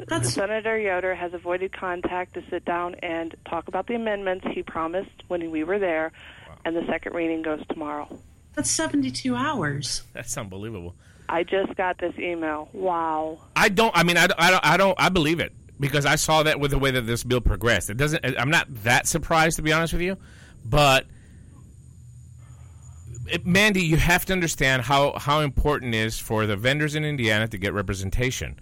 That's Senator Yoder has avoided contact to sit down and talk about the amendments he promised when we were there, and the second reading goes tomorrow. That's 72 hours. That's unbelievable. I just got this email. Wow. I don't. I mean, I, don't- I don't. I don't. I believe it because I saw that with the way that this bill progressed. It doesn't. I'm not that surprised to be honest with you, but Mandy, you have to understand how how important it is for the vendors in Indiana to get representation.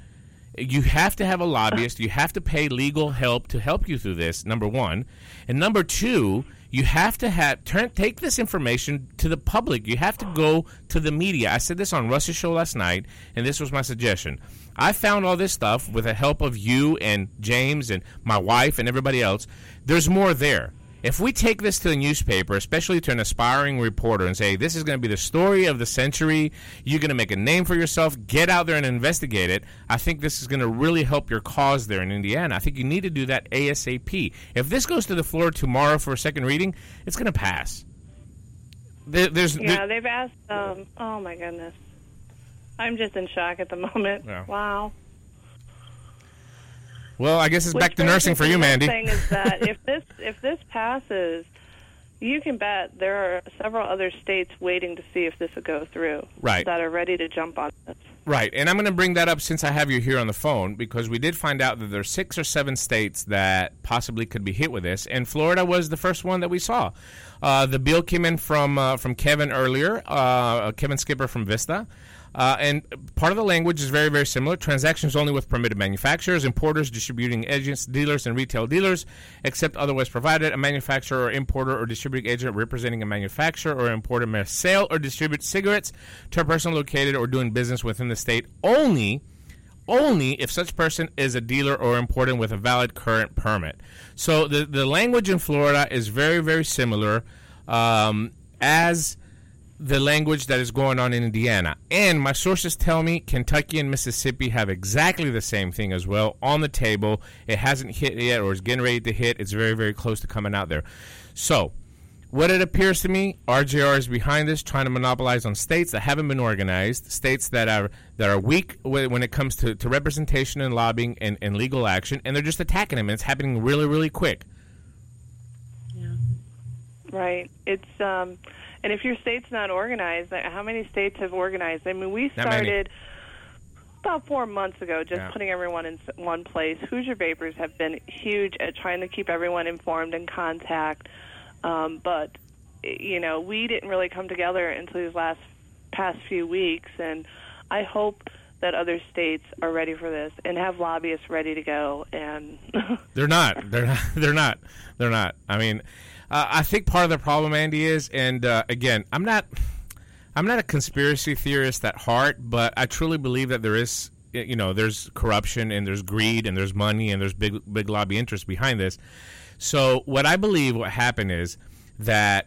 You have to have a lobbyist. You have to pay legal help to help you through this. Number one, and number two, you have to have turn take this information to the public. You have to go to the media. I said this on Russ's show last night, and this was my suggestion. I found all this stuff with the help of you and James and my wife and everybody else. There's more there. If we take this to the newspaper, especially to an aspiring reporter, and say, This is going to be the story of the century, you're going to make a name for yourself, get out there and investigate it, I think this is going to really help your cause there in Indiana. I think you need to do that ASAP. If this goes to the floor tomorrow for a second reading, it's going to pass. There, there's Yeah, they've asked. Um, oh my goodness, I'm just in shock at the moment. Yeah. Wow. Well, I guess it's Which back to nursing for you, Mandy. next Thing is that if this if this passes, you can bet there are several other states waiting to see if this will go through. Right. That are ready to jump on this. Right, and I'm going to bring that up since I have you here on the phone because we did find out that there are six or seven states that possibly could be hit with this, and Florida was the first one that we saw. Uh, the bill came in from uh, from Kevin earlier, uh, Kevin Skipper from Vista. Uh, and part of the language is very, very similar. Transactions only with permitted manufacturers, importers, distributing agents, dealers, and retail dealers, except otherwise provided. A manufacturer or importer or distributing agent representing a manufacturer or importer may sell or distribute cigarettes to a person located or doing business within the state only only if such person is a dealer or importer with a valid current permit. So the the language in Florida is very very similar um, as the language that is going on in Indiana. And my sources tell me Kentucky and Mississippi have exactly the same thing as well on the table. It hasn't hit yet or is getting ready to hit. It's very, very close to coming out there. So, what it appears to me, RJR is behind this, trying to monopolize on states that haven't been organized, states that are that are weak when it comes to, to representation and lobbying and, and legal action, and they're just attacking them, and it's happening really, really quick. Yeah. Right. It's um, and if your state's not organized, how many states have organized? I mean, we started about four months ago, just Yeah. putting everyone in one place. Hoosier Vapors have been huge at trying to keep everyone informed and contact, um, but you know, we didn't really come together until these last past few weeks, and I hope that other states are ready for this and have lobbyists ready to go and They're not. They're not. They're not. They're not. I mean, uh, I think part of the problem, Andy, is, and uh, again, I'm not. I'm not a conspiracy theorist at heart, but I truly believe that there is, you know, there's corruption and there's greed and there's money and there's big, big lobby interests behind this. So what I believe what happened is that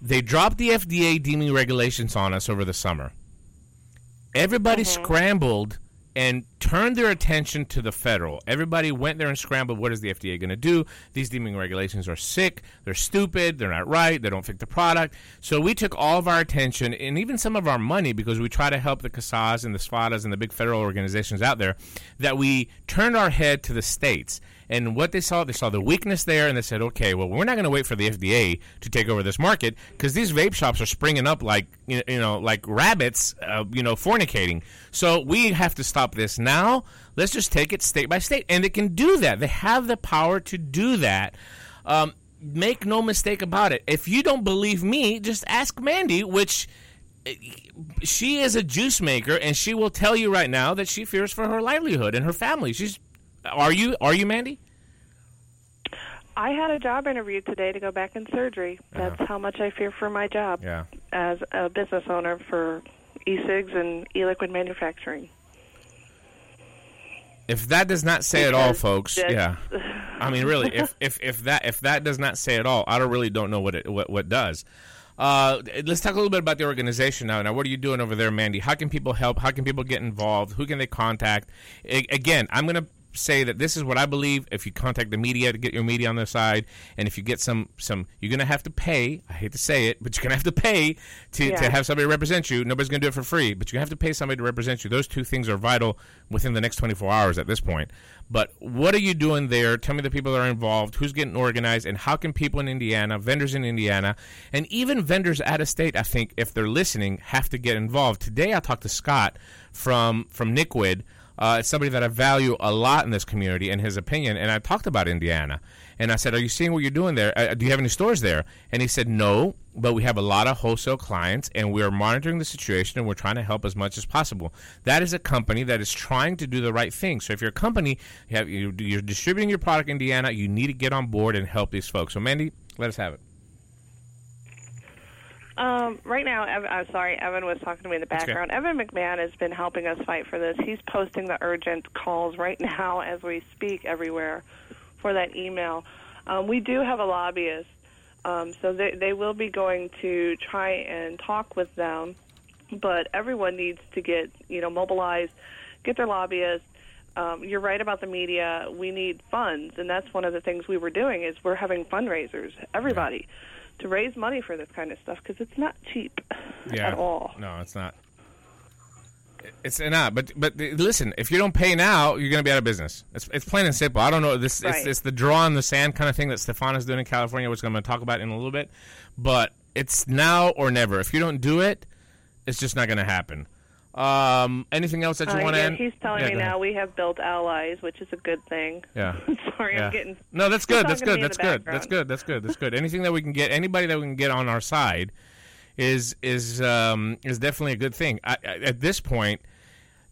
they dropped the FDA deeming regulations on us over the summer. Everybody scrambled and turned their attention to the federal. Everybody went there and scrambled. What is the FDA going to do? These deeming regulations are sick. They're stupid. They're not right. They don't fit the product. So we took all of our attention and even some of our money because we try to help the CASAAs and the SFATAs and the big federal organizations out there that we turned our head to the states. And what they saw, they saw the weakness there, and they said, "Okay, well, we're not going to wait for the FDA to take over this market because these vape shops are springing up like you know, like rabbits, uh, you know, fornicating. So we have to stop this now. Let's just take it state by state, and they can do that. They have the power to do that." Um, make no mistake about it. If you don't believe me, just ask Mandy, which eh, she is a juice maker, and she will tell you right now that she fears for her livelihood and her family. She's are you are you Mandy? I had a job interview today to go back in surgery. That's how much I fear for my job Yeah. as a business owner for e-cigs and e-liquid manufacturing. If that does not say it all, folks, yeah. I mean, really, if, if if that if that does not say it all, I don't really don't know what it what what does. Uh, let's talk a little bit about the organization now. Now, what are you doing over there, Mandy? How can people help? How can people get involved? Who can they contact? A- again, I'm going to say that this is what I believe. If you contact the media to get your media on their side, and if you get some some, you're going to have to pay. I hate to say it, but you're going to have to pay to, to have somebody represent you. Nobody's going to do it for free, but you have to pay somebody to represent you. Those two things are vital within the next 24 hours at this point. But what are you doing there? Tell me the people that are involved, who's getting organized, and how can people in Indiana, vendors in Indiana, and even vendors out of state, I think, if they're listening, have to get involved. Today I talked to Scott from from NicQuid. Uh, it's somebody that I value a lot in this community and his opinion. And I talked about Indiana. And I said, Are you seeing what you're doing there? Uh, do you have any stores there? And he said, No, but we have a lot of wholesale clients and we're monitoring the situation and we're trying to help as much as possible. That is a company that is trying to do the right thing. So if you're a company, you have, you're distributing your product in Indiana, you need to get on board and help these folks. So, Mandy, let us have it. Um, right now, Evan, I'm sorry, Evan was talking to me in the background. Evan McMahon has been helping us fight for this. He's posting the urgent calls right now as we speak everywhere for that email. Um, we do have a lobbyist, um, so they, they will be going to try and talk with them, but everyone needs to get, you know, mobilized, get their lobbyists. Um, you're right about the media. We need funds, and that's one of the things we were doing is we're having fundraisers, everybody, to raise money for this kind of stuff because it's not cheap Yeah. at all. No, it's not. It's not. But but listen, if you don't pay now, you're going to be out of business. It's, it's plain and simple. I don't know. This Right. it's, it's the draw in the sand kind of thing that Stefan is doing in California, which I'm going to talk about in a little bit. But it's now or never. If you don't do it, it's just not going to happen. Um, anything else that you Uh, want to? yeah, end? he's telling Yeah, me now we have built allies, which is a good thing. Yeah. Sorry, Yeah. I'm getting. No, that's good. That's good. That's good. That's good. That's good. That's good. Anything that we can get, anybody that we can get on our side, is is um, is definitely a good thing. I, I, at this point,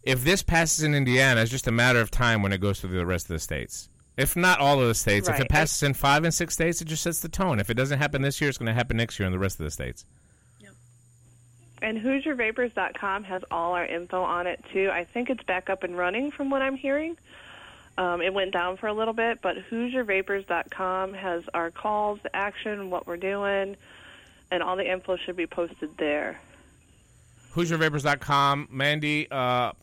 if this passes in Indiana, it's just a matter of time when it goes to the rest of the states. If not all of the states, if it passes in five and six states, it just sets the tone. If it doesn't happen this year, it's going to happen next year in the rest of the states. And HoosierVapors.com has all our info on it too. I think it's back up and running from what I'm hearing. Um, it went down for a little bit, but HoosierVapors.com has our calls, the action, what we're doing, and all the info should be posted there. HoosierVapors.com. Mandy, uh,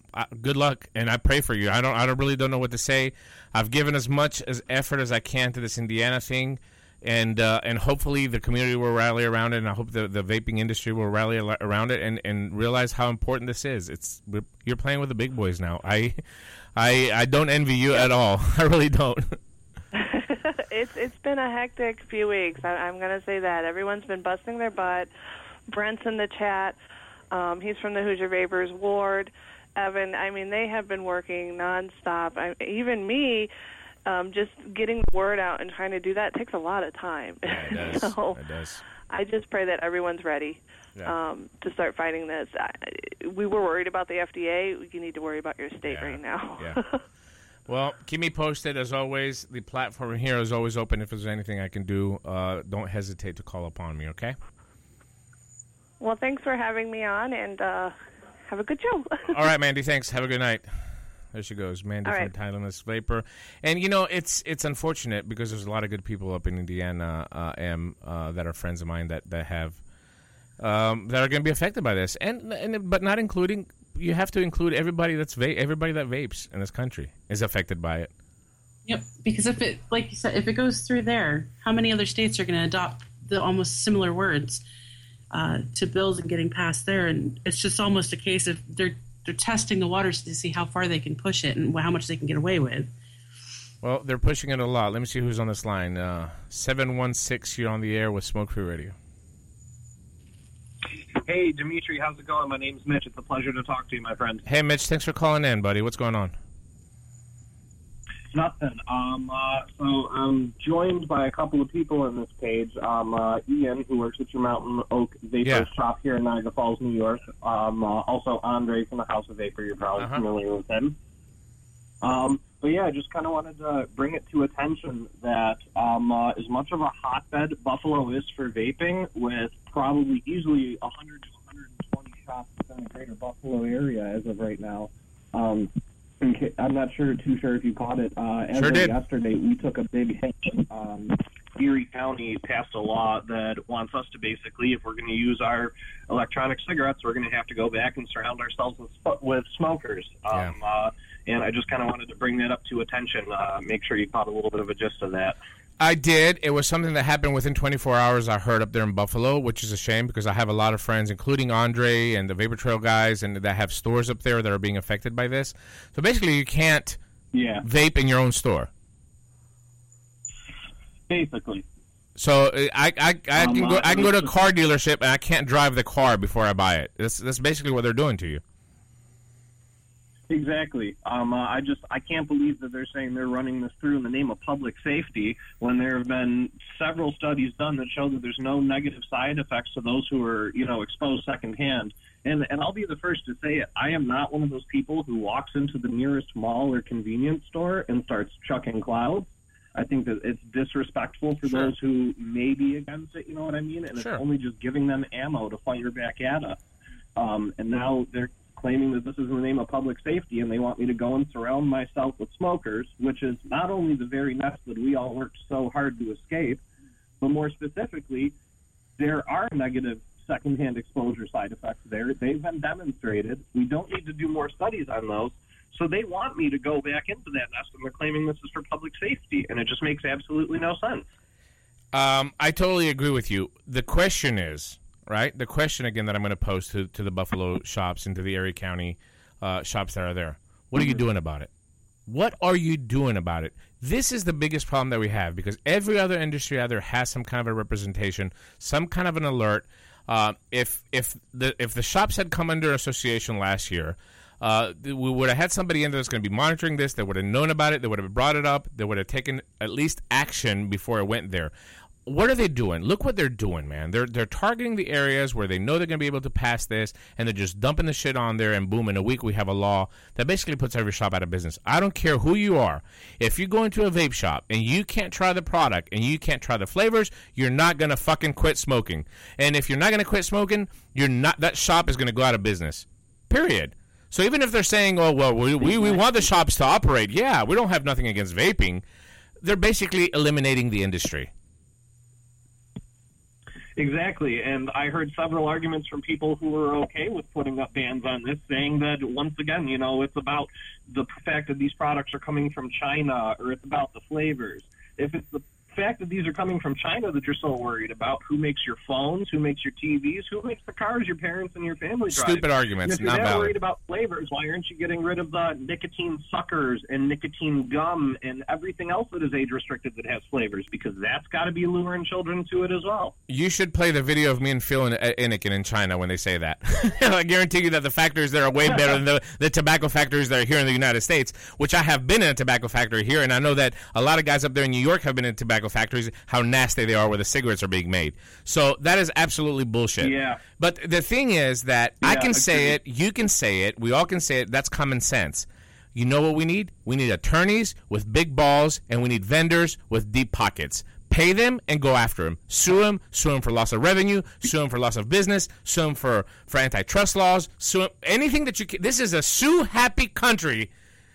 good luck, and I pray for you. I don't, I don't really don't know what to say. I've given as much as effort as I can to this Indiana thing, and uh, and hopefully the community will rally around it, and I hope the, the vaping industry will rally around it and, and realize how important this is. It's you're playing with the big boys now. I I I don't envy you at all. I really don't. it's it's been a hectic few weeks. I, I'm going to say that everyone's been busting their butt. Brent's in the chat. Um, he's from the Hoosier Vapors ward. Evan, I mean, they have been working nonstop. I, even me, um, just getting the word out and trying to do that takes a lot of time. it does. so It does. I just pray that everyone's ready Yeah. um, to start fighting this. I, we were worried about the FDA. You need to worry about your state right now. Yeah. Well, keep me posted as always. The platform here is always open. If there's anything I can do, uh, don't hesitate to call upon me. Okay. well, thanks for having me on, and uh, have a good show. All right, Mandy. Thanks. Have a good night. There she goes, Mandy All from right. Timeless Vapor. And you know, it's it's unfortunate because there's a lot of good people up in Indiana, uh, Em, uh, that are friends of mine that that have um, that are going to be affected by this, and and but not including you have to include everybody that's va- everybody that vapes in this country is affected by it. Yep, because if it, like you said, if it goes through there, how many other states are going to adopt the almost similar words uh, to bills and getting passed there? And it's just almost a case of they're they're testing the waters to see how far they can push it and how much they can get away with. Well, they're pushing it a lot. Let me see who's on this line. Uh, Seven one six. You're on the air with Smoke Free Radio. Hey, Dimitri, how's it going? My name's Mitch. It's a pleasure to talk to you, my friend. Hey, Mitch. Thanks for calling in, buddy. What's going on? Nothing. Um, uh, so I'm joined by a couple of people in this page. Um, uh, Ian, who works at your Mountain Oak Vapor Yeah. shop here in Niagara Falls, New York. Um, uh, also Andre from the House of Vapor. You're probably Uh-huh. familiar with him. Um, but yeah, I just kind of wanted to bring it to attention that um, uh, as much of a hotbed Buffalo is for vaping, with probably easily 100 to 120 shops in the greater Buffalo area as of right now. Um, in I'm not sure, too sure if you caught it. Uh, as Sure of did. yesterday, we took a big hit. Um, Erie County passed a law that wants us to basically, if we're going to use our electronic cigarettes, we're going to have to go back and surround ourselves with, with smokers. Um, uh, and I just kind of wanted to bring that up to attention. Uh, make sure you caught a little bit of a gist of that. I did. It was something that happened within 24 hours. I heard up there in Buffalo, which is a shame because I have a lot of friends, including Andre and the Vapor Trail guys, and that have stores up there that are being affected by this. So basically, you can't Yeah. vape in your own store. Basically. So I I, I Um, can go I can go to a car dealership and I can't drive the car before I buy it. That's that's basically what they're doing to you. Exactly. Um, uh, I just I can't believe that they're saying they're running this through in the name of public safety when there have been several studies done that show that there's no negative side effects to those who are you know exposed secondhand. And and I'll be the first to say it. I am not one of those people who walks into the nearest mall or convenience store and starts chucking clouds. I think that it's disrespectful for Sure. those who may be against it. You know what I mean? And Sure. it's only just giving them ammo to fire back at us. Um, and now they're claiming that this is in the name of public safety, and they want me to go and surround myself with smokers, which is not only the very nest that we all worked so hard to escape, but more specifically, there are negative secondhand exposure side effects there. They've been demonstrated. We don't need to do more studies on those. So they want me to go back into that nest, and they're claiming this is for public safety, and it just makes absolutely no sense. Um, I totally agree with you. The question is, right? The question again that I'm going to pose to, to the Buffalo shops and to the Erie County uh, shops that are there. What are you doing about it? What are you doing about it? This is the biggest problem that we have because every other industry out there has some kind of a representation, some kind of an alert. Uh, if if the if the shops had come under association last year, uh, we would have had somebody in there that's going to be monitoring this. They would have known about it. They would have brought it up. They would have taken at least action before it went there. What are they doing? Look what they're doing, man. They're they're targeting the areas where they know they're going to be able to pass this, and they're just dumping the shit on there. And boom, in a week we have a law that basically puts every shop out of business. I don't care who you are. If you go into a vape shop and you can't try the product and you can't try the flavors, you're not going to fucking quit smoking. And if you're not going to quit smoking, you're not. That shop is going to go out of business. Period. So even if they're saying, "Oh well, we, we, we want the shops to operate," yeah, we don't have nothing against vaping. They're basically eliminating the industry. Exactly, and I heard several arguments from people who were okay with putting up bans on this, saying that once again, you know, it's about the fact that these products are coming from China, or it's about the flavors. If it's the fact that these are coming from China that you're so worried about, who makes your phones, who makes your TVs, who makes the cars your parents and your family drive? Stupid arguments, And if you're not that valid. worried about flavors, why aren't you getting rid of the nicotine suckers and nicotine gum and everything else that is age restricted that has flavors? Because that's got to be luring children to it as well. You should play the video of me and Phil in Innokin uh, in China when they say that. I guarantee you that the factories there are way better than the, the tobacco factories that are here in the United States, which I have been in a tobacco factory here, and I know that a lot of guys up there in New York have been in tobacco factories, how nasty they are where the cigarettes are being made. So that is absolutely bullshit. Yeah. But the thing is that I Yeah, can say it, you can say it, we all can say it, that's common sense. You know what we need? We need attorneys with big balls, and we need vendors with deep pockets. Pay them and go after them. Sue them. Sue them for loss of revenue. Sue them for loss of business. Sue them for, for antitrust laws. Sue 'em- anything that you can. This is a sue happy country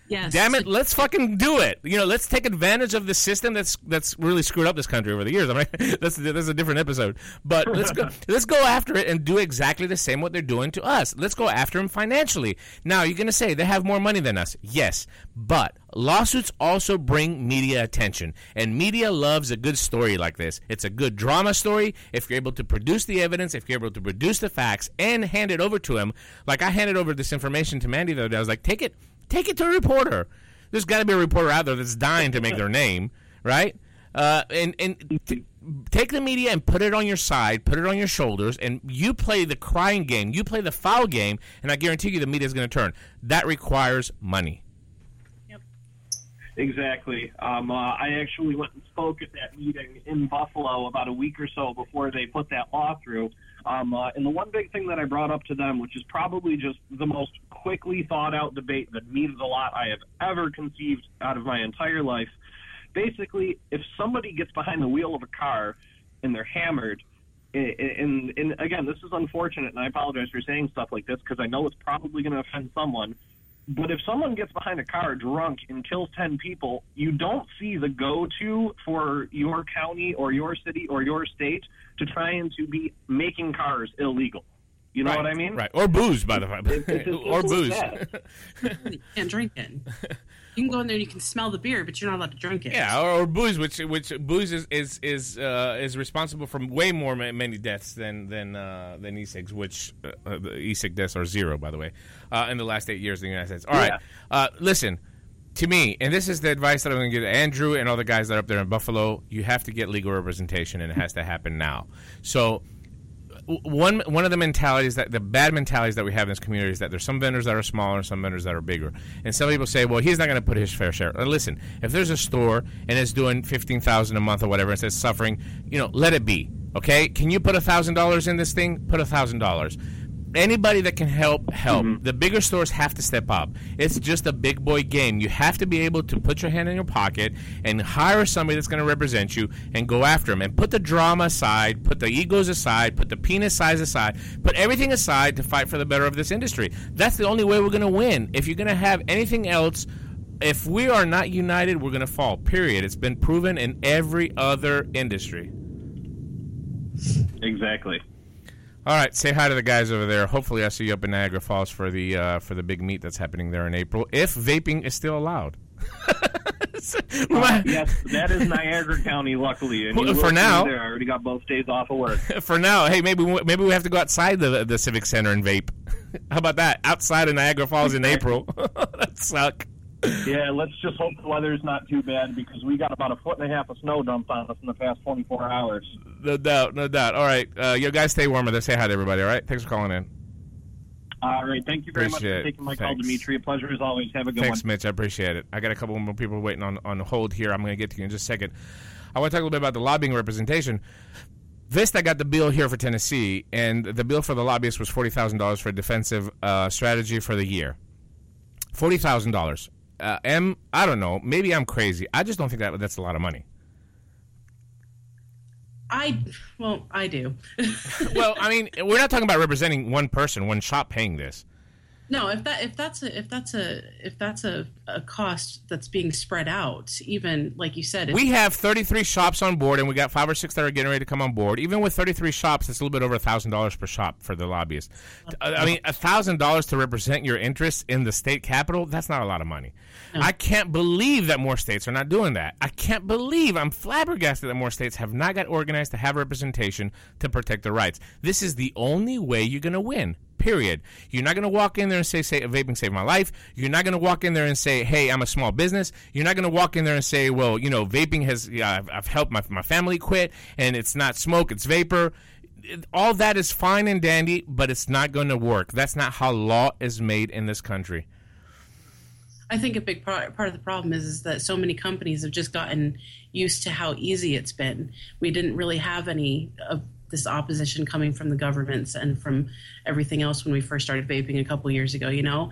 Yes. Damn it, let's fucking do it. You know, let's take advantage of the system that's that's really screwed up this country over the years. I mean, that's that's a different episode. But let's go let's go after it and do exactly the same what they're doing to us. Let's go after them financially. Now, you're going to say they have more money than us. Yes, but lawsuits also bring media attention, and media loves a good story like this. It's a good drama story if you're able to produce the evidence, if you're able to produce the facts and hand it over to them. Like I handed over this information to Mandy the other day. I was like, "Take it Take it to a reporter. There's got to be a reporter out there that's dying to make their name, right? Uh, and and t- take the media and put it on your side, put it on your shoulders, and you play the crying game, you play the foul game, and I guarantee you the media is going to turn. That requires money. Yep, Exactly. Um, uh, I actually went and spoke at that meeting in Buffalo about a week or so before they put that law through. Um, uh, and the one big thing that I brought up to them, which is probably just the most quickly thought out debate that means a lot I have ever conceived out of my entire life. Basically, if somebody gets behind the wheel of a car and they're hammered, and, and, and again, this is unfortunate, and I apologize for saying stuff like this because I know it's probably going to offend someone. But if someone gets behind a car drunk and kills 10 people, you don't see the go to for your county or your city or your state to try and to be making cars illegal. You know Right, what I mean? Right. Or booze, by the way. Or booze. you can't drink it. You can go in there and you can smell the beer, but you're not allowed to drink it. Yeah, or, or booze, which which booze is is is, uh, is responsible for way more ma- many deaths than than uh, than e-cigs, which uh, uh, the e-cig deaths are zero, by the way, uh, in the last eight years in the United States. All right, uh, listen to me, and this is the advice that I'm going to give to Andrew and all the guys that are up there in Buffalo. You have to get legal representation, and it has to happen now. So w- one one of the mentalities that the bad mentalities that we have in this community is that there's some vendors that are smaller, and some vendors that are bigger, and some people say, "Well, he's not going to put his fair share." Uh, listen, if there's a store and it's doing fifteen thousand a month or whatever, and it's suffering, you know, let it be. Okay, can you put a thousand dollars in this thing? Put a thousand dollars. Anybody that can help, help. Mm-hmm. The bigger stores have to step up. It's just a big boy game. You have to be able to put your hand in your pocket and hire somebody that's going to represent you and go after them. And put the drama aside, put the egos aside, put the penis size aside, put everything aside to fight for the better of this industry. That's the only way we're going to win. If you're going to have anything else, if we are not united, we're going to fall. Period. It's been proven in every other industry. Exactly. All right, say hi to the guys over there. Hopefully, I see you up in Niagara Falls for the uh, for the big meet that's happening there in April. If vaping is still allowed. Uh, yes, that is Niagara County, luckily. Well, for now- there. I already got both days off of work. for now, hey, maybe we- maybe we have to go outside the the civic center and vape. How about that? Outside of Niagara Falls in April. that suck. Yeah, let's just hope the weather's not too bad because we got about a foot and a half of snow dumped on us in the past 24 hours. No doubt, no doubt. All right, uh, you guys stay warm. There, say hi to everybody. All right, thanks for calling in. All right, thank you very Appreciate much for taking my call, Thanks. Dimitri. A pleasure as always. Have a good Thanks, one. Mitch. I appreciate it. I got a couple more people waiting on, on hold here. I'm going to get to you in just a second. I want to talk a little bit about the lobbying representation. Vista got the bill here for Tennessee, and the bill for the lobbyists was forty thousand dollars for a defensive uh, strategy for the year. Forty thousand dollars. Uh, am I don't know. Maybe I'm crazy. I just don't think that that's a lot of money. I well, I do. well, I mean, we're not talking about representing one person, one shop paying this. No, if that if that's a if that's a if that's a, a cost that's being spread out, even like you said, We have 33 shops on board, and we got five or six that are getting ready to come on board. Even with 33 shops, it's a little bit over thousand dollars per shop for the lobbyists. Uh, I mean, thousand dollars to represent your interests in the state capital—that's not a lot of money. I can't believe that more states are not doing that. I can't believe I'm flabbergasted that more states have not got organized to have representation to protect their rights. This is the only way you're going to win. Period. You're not going to walk in there and say, "Say vaping saved my life." You're not going to walk in there and say, "Hey, I'm a small business." You're not going to walk in there and say, "Well, you know, vaping has yeah, I've, I've helped my my family quit, and it's not smoke, it's vapor." It- All that is fine and dandy, but it's not going to work. That's not how law is made in this country. I think a big part, of the problem is, is that so many companies have just gotten used to how easy it's been. We didn't really have any of this opposition coming from the governments and from everything else when we first started vaping a couple years ago, you know?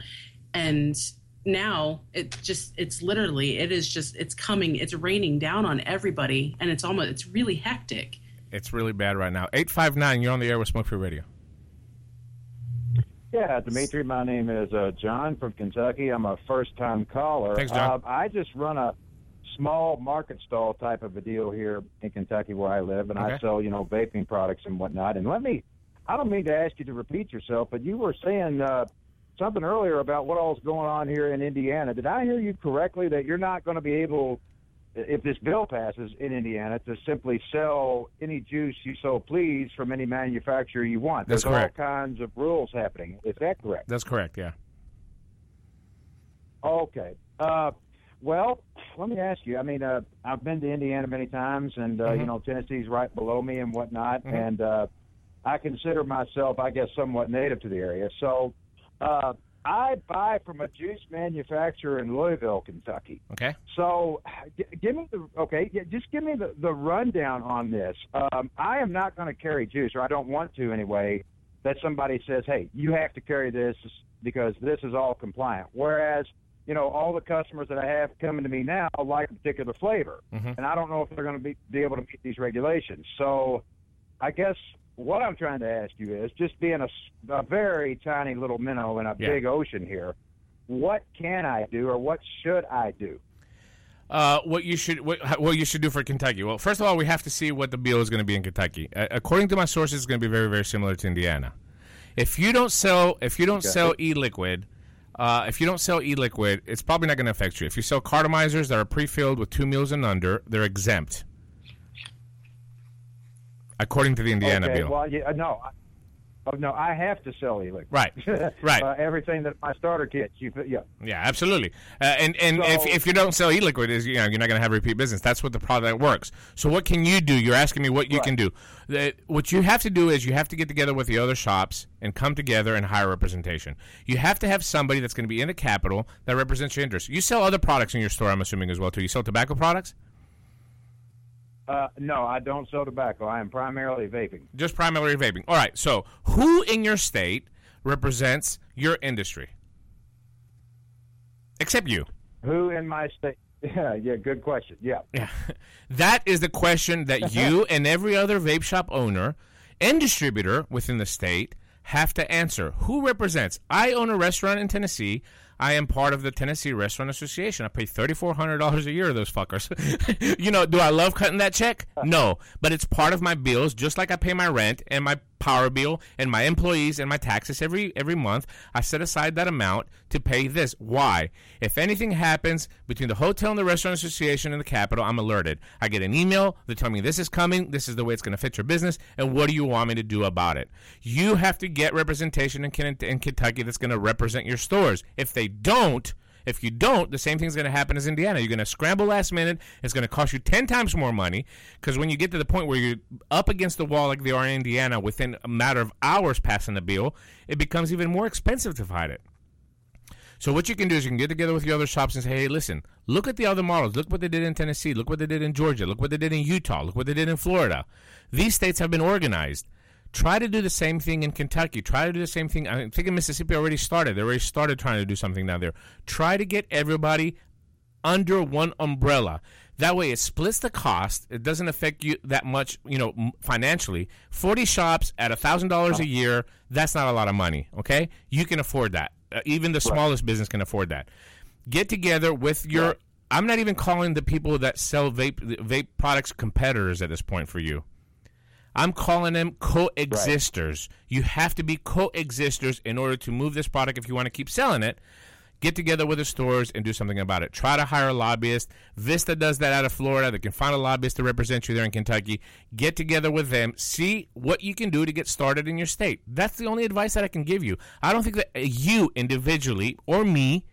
And now it just it's literally it is just it's coming it's raining down on everybody and it's almost it's really hectic. It's really bad right now. Eight five nine. You're on the air with Smoke Free Radio. Yeah, Dimitri, my name is uh, John from Kentucky. I'm a first time caller. Thanks, John. Uh, I just run a small market stall type of a deal here in Kentucky where I live, and I sell, you know, vaping products and whatnot. And let me, I don't mean to ask you to repeat yourself, but you were saying uh, something earlier about what all's going on here in Indiana. Did I hear you correctly that you're not going to be able, if this bill passes in Indiana, to simply sell any juice you so please from any manufacturer you want? That's There's correct. all kinds of rules happening. Is that correct? That's correct. Yeah. Okay. Uh, well, let me ask you. I mean, uh, I've been to Indiana many times, and uh, Mhm. you know Tennessee's right below me and whatnot, Mhm. and uh, I consider myself, I guess, somewhat native to the area. So, uh, I buy from a juice manufacturer in Louisville, Kentucky. Okay. So, g- give me the okay. yeah, Just give me the, the rundown on this. Um, I am not going to carry juice, or I don't want to anyway. That somebody says, "Hey, you have to carry this because this is all compliant." Whereas, you know, all the customers that I have coming to me now like a particular flavor, Mhm. and I don't know if they're going to be be able to meet these regulations. So, I guess what I'm trying to ask you is, just being a, a very tiny little minnow in a Yeah. big ocean here, what can I do, or what should I do? Uh, what you should what, what you should do for Kentucky? Well, first of all, we have to see what the bill is going to be in Kentucky. Uh, according to my sources, it's going to be very very similar to Indiana. If you don't sell if you don't Okay. sell e-liquid, uh, if you don't sell e-liquid, it's probably not going to affect you. If you sell cartomizers that are pre-filled with two mils and under, they're exempt. According to the Indiana okay, bill. Well, yeah, no, oh, no, I have to sell e-liquid. Right, right. uh, everything that my starter kits, you, yeah. Yeah, absolutely. Uh, and and if, So- if you don't sell e-liquid, is you know you're not going to have repeat business. That's what the product works. So what can you do? You're asking me what you can do. The, what you have to do is you have to get together with the other shops and come together and hire representation. You have to have somebody that's going to be in the capital that represents your interests. You sell other products in your store, I'm assuming as well too. You sell tobacco products, Uh, no, I don't sell tobacco. I am primarily vaping. just primarily vaping. All right. So who in your state represents your industry? Except you. Who in my state? Yeah, yeah, good question. Yeah. Yeah. That is the question that you and every other vape shop owner and distributor within the state have to answer. Who represents? I own a restaurant in Tennessee. I am part of the Tennessee Restaurant Association. I pay thirty four hundred dollars a year of those fuckers. you know, do I love cutting that check? Uh. No, but it's part of my bills, just like I pay my rent and my power bill and my employees and my taxes every every month. I set aside that amount to pay this. Why? If anything happens between the hotel and the restaurant association and the capital, I'm alerted. I get an email. They tell me this is coming. This is the way it's going to fit your business. And what do you want me to do about it? You have to get representation in, in Kentucky that's going to represent your stores. If they don't, if you don't, the same thing's going to happen as Indiana. You're going to scramble last minute. It's going to cost you 10 times more money because when you get to the point where you're up against the wall like they are in Indiana within a matter of hours passing the bill, it becomes even more expensive to fight it. So what you can do is you can get together with your other shops and say, "Hey, listen, look at the other models. Look what they did in Tennessee. Look what they did in Georgia. Look what they did in Utah. Look what they did in Florida. These states have been organized. Try to do the same thing in Kentucky. Try to do the same thing. I think in Mississippi already started. They already started trying to do something down there. Try to get everybody under one umbrella. That way, it splits the cost. It doesn't affect you that much, you know, financially. Forty shops at a thousand dollars a year. That's not a lot of money. Okay, you can afford that. Uh, even the smallest business can afford that. Get together with your. I'm not even calling the people that sell vape vape products competitors at this point for you. I'm calling them coexisters. You have to be coexisters in order to move this product if you want to keep selling it. Get together with the stores and do something about it. Try to hire a lobbyist. Vista does that out of Florida. They can find a lobbyist to represent you there in Kentucky. Get together with them. See what you can do to get started in your state. That's the only advice that I can give you. I don't think that uh, you individually or me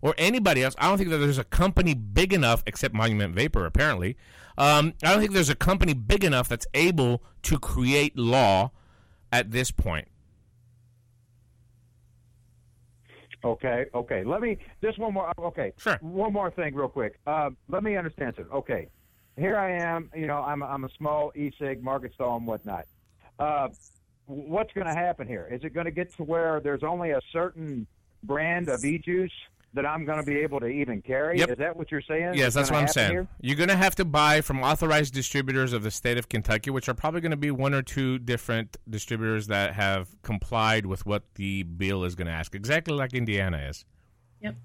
or anybody else. I don't think that there's a company big enough, except Monument Vapor, apparently. Um, I don't think there's a company big enough that's able to create law at this point. Okay, okay. Let me just one more. Okay, sure. One more thing, real quick. Uh, let me understand something. Okay, here I am. You know, I'm I'm a small e-cig market stall and whatnot. Uh, what's going to happen here? Is it going to get to where there's only a certain brand of e-juice that I'm going to be able to even carry. Yep. Is that what you're saying? Yes, that's what I'm saying. Here? You're going to have to buy from authorized distributors of the state of Kentucky, which are probably going to be one or two different distributors that have complied with what the bill is going to ask, exactly like Indiana is. Yep.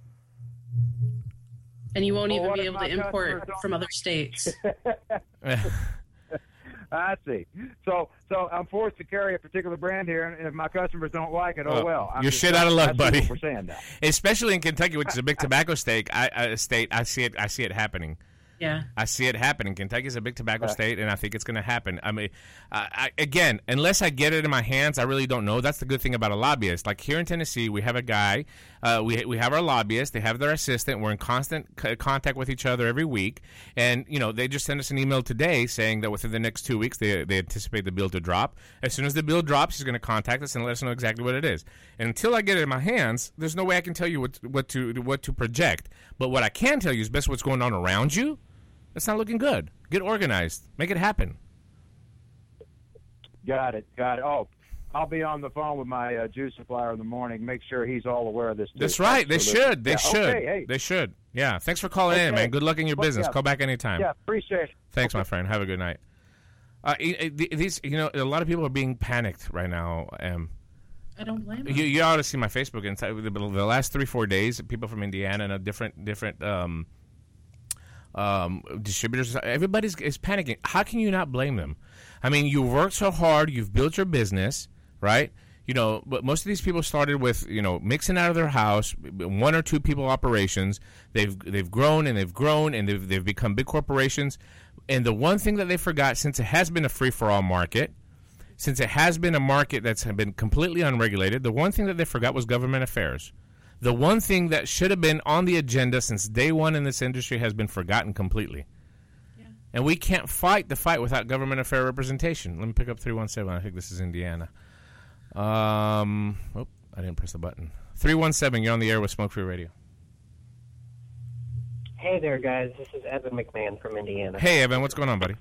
And you won't Well, even be able to import from other states. I see. So, so I'm forced to carry a particular brand here, and if my customers don't like it, oh, Oh, well. I'm you're shit out of luck, buddy. We're saying that. Especially in Kentucky, which is a big tobacco state. I, uh, state. I see it. I see it happening. Yeah. I see it happening. Kentucky's a big tobacco state, and I think it's going to happen. I mean, I, I, again, unless I get it in my hands, I really don't know. That's the good thing about a lobbyist. Like here in Tennessee, we have a guy. Uh, we we have our lobbyist. They have their assistant. We're in constant c- contact with each other every week, and you know they just sent us an email today saying that within the next two weeks they they anticipate the bill to drop. As soon as the bill drops, he's going to contact us and let us know exactly what it is. And until I get it in my hands, there's no way I can tell you what what to what to project. But what I can tell you is best what's going on around you. It's not looking good. Get organized. Make it happen. Got it. Got it. Oh, I'll be on the phone with my uh, juice supplier in the morning. Make sure he's all aware of this. Too. That's right. They Absolutely. should. They Yeah, should. Okay, hey. They should. Yeah. Thanks for calling in, man. Good luck in your Well, business. yeah. Call back anytime. Yeah, appreciate it. Thanks, my friend. Have a good night. Uh, i- i- th- these, you know, a lot of people are being panicked right now. Um, I don't blame them. you, you ought to see my Facebook. Inside the, the last three, four days, people from Indiana and a different, different um, um, distributors, everybody's is panicking. How can you not blame them? I mean, you worked so hard, you've built your business, right? You know, but most of these people started with you know mixing out of their house, one or two people operations. They've they've grown and they've grown and they've they've become big corporations. And the one thing that they forgot, since it has been a free for all market, since it has been a market that's been completely unregulated, the one thing that they forgot was government affairs. The one thing that should have been on the agenda since day one in this industry has been forgotten completely. And we can't fight the fight without government affair representation. Let me pick up 317. I think this is Indiana. Um, oh, I didn't press the button. 317, you're on the air with Smoke Free Radio. Hey there, guys. This is Evan McMahon from Indiana. Hey, Evan, what's going on, buddy?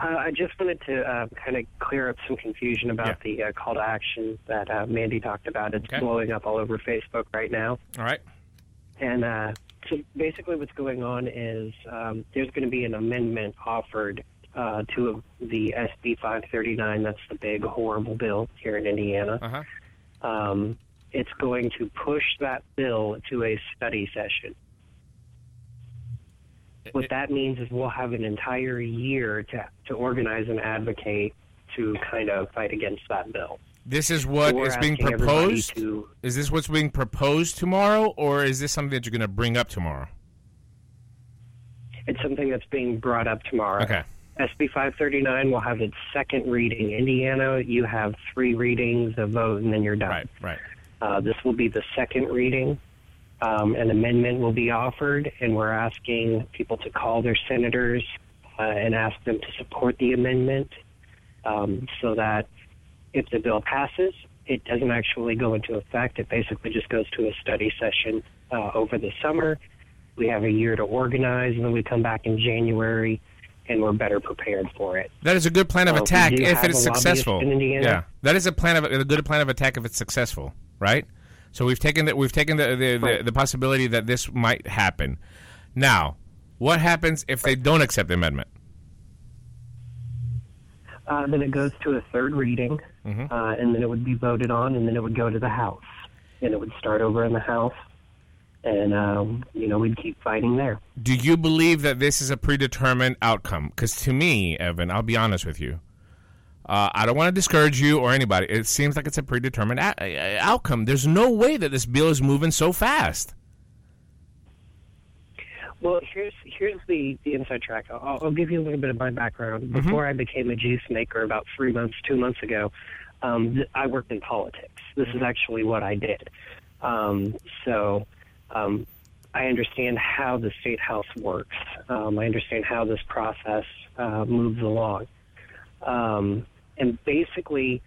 Uh, I just wanted to uh, kind of clear up some confusion about the uh, call to action that uh, Mandy talked about. It's blowing up all over Facebook right now. All right. And uh, so basically, what's going on is um, there's going to be an amendment offered uh, to the SB 539. That's the big, horrible bill here in Indiana. Uh-huh. Um, it's going to push that bill to a study session. What that means is we'll have an entire year to, to organize and advocate to kind of fight against that bill. This is what We're is being proposed? to- Is this what's being proposed tomorrow, or is this something that you're going to bring up tomorrow? It's something that's being brought up tomorrow. Okay. SB 539 will have its second reading. Indiana, you have three readings, a vote, and then you're done. Right, right. Uh, this will be the second reading. Um, an amendment will be offered, and we're asking people to call their senators uh, and ask them to support the amendment um, so that if the bill passes, it doesn't actually go into effect. It basically just goes to a study session uh, over the summer. We have a year to organize, and then we come back in January, and we're better prepared for it. That is a good plan of attack if it is successful. in. Yeah, that is a plan of a good plan of attack if it's successful, right? So we've taken that we've taken the the, the the possibility that this might happen. Now, what happens if they don't accept the amendment? Uh, then it goes to a third reading, Mhm. uh, and then it would be voted on, and then it would go to the House, and it would start over in the House, and um, you know we'd keep fighting there. Do you believe that this is a predetermined outcome? Because to me, Evan, I'll be honest with you. Uh, I don't want to discourage you or anybody. It seems like it's a predetermined a- outcome. There's no way that this bill is moving so fast. Well, here's here's the, the inside track. I'll, I'll give you a little bit of my background. Mhm. Before I became a juice maker, about three months, two months ago, um, th- I worked in politics. This is actually what I did. Um, so um, I understand how the state house works. Um, I understand how this process uh, moves along. Um, and basically,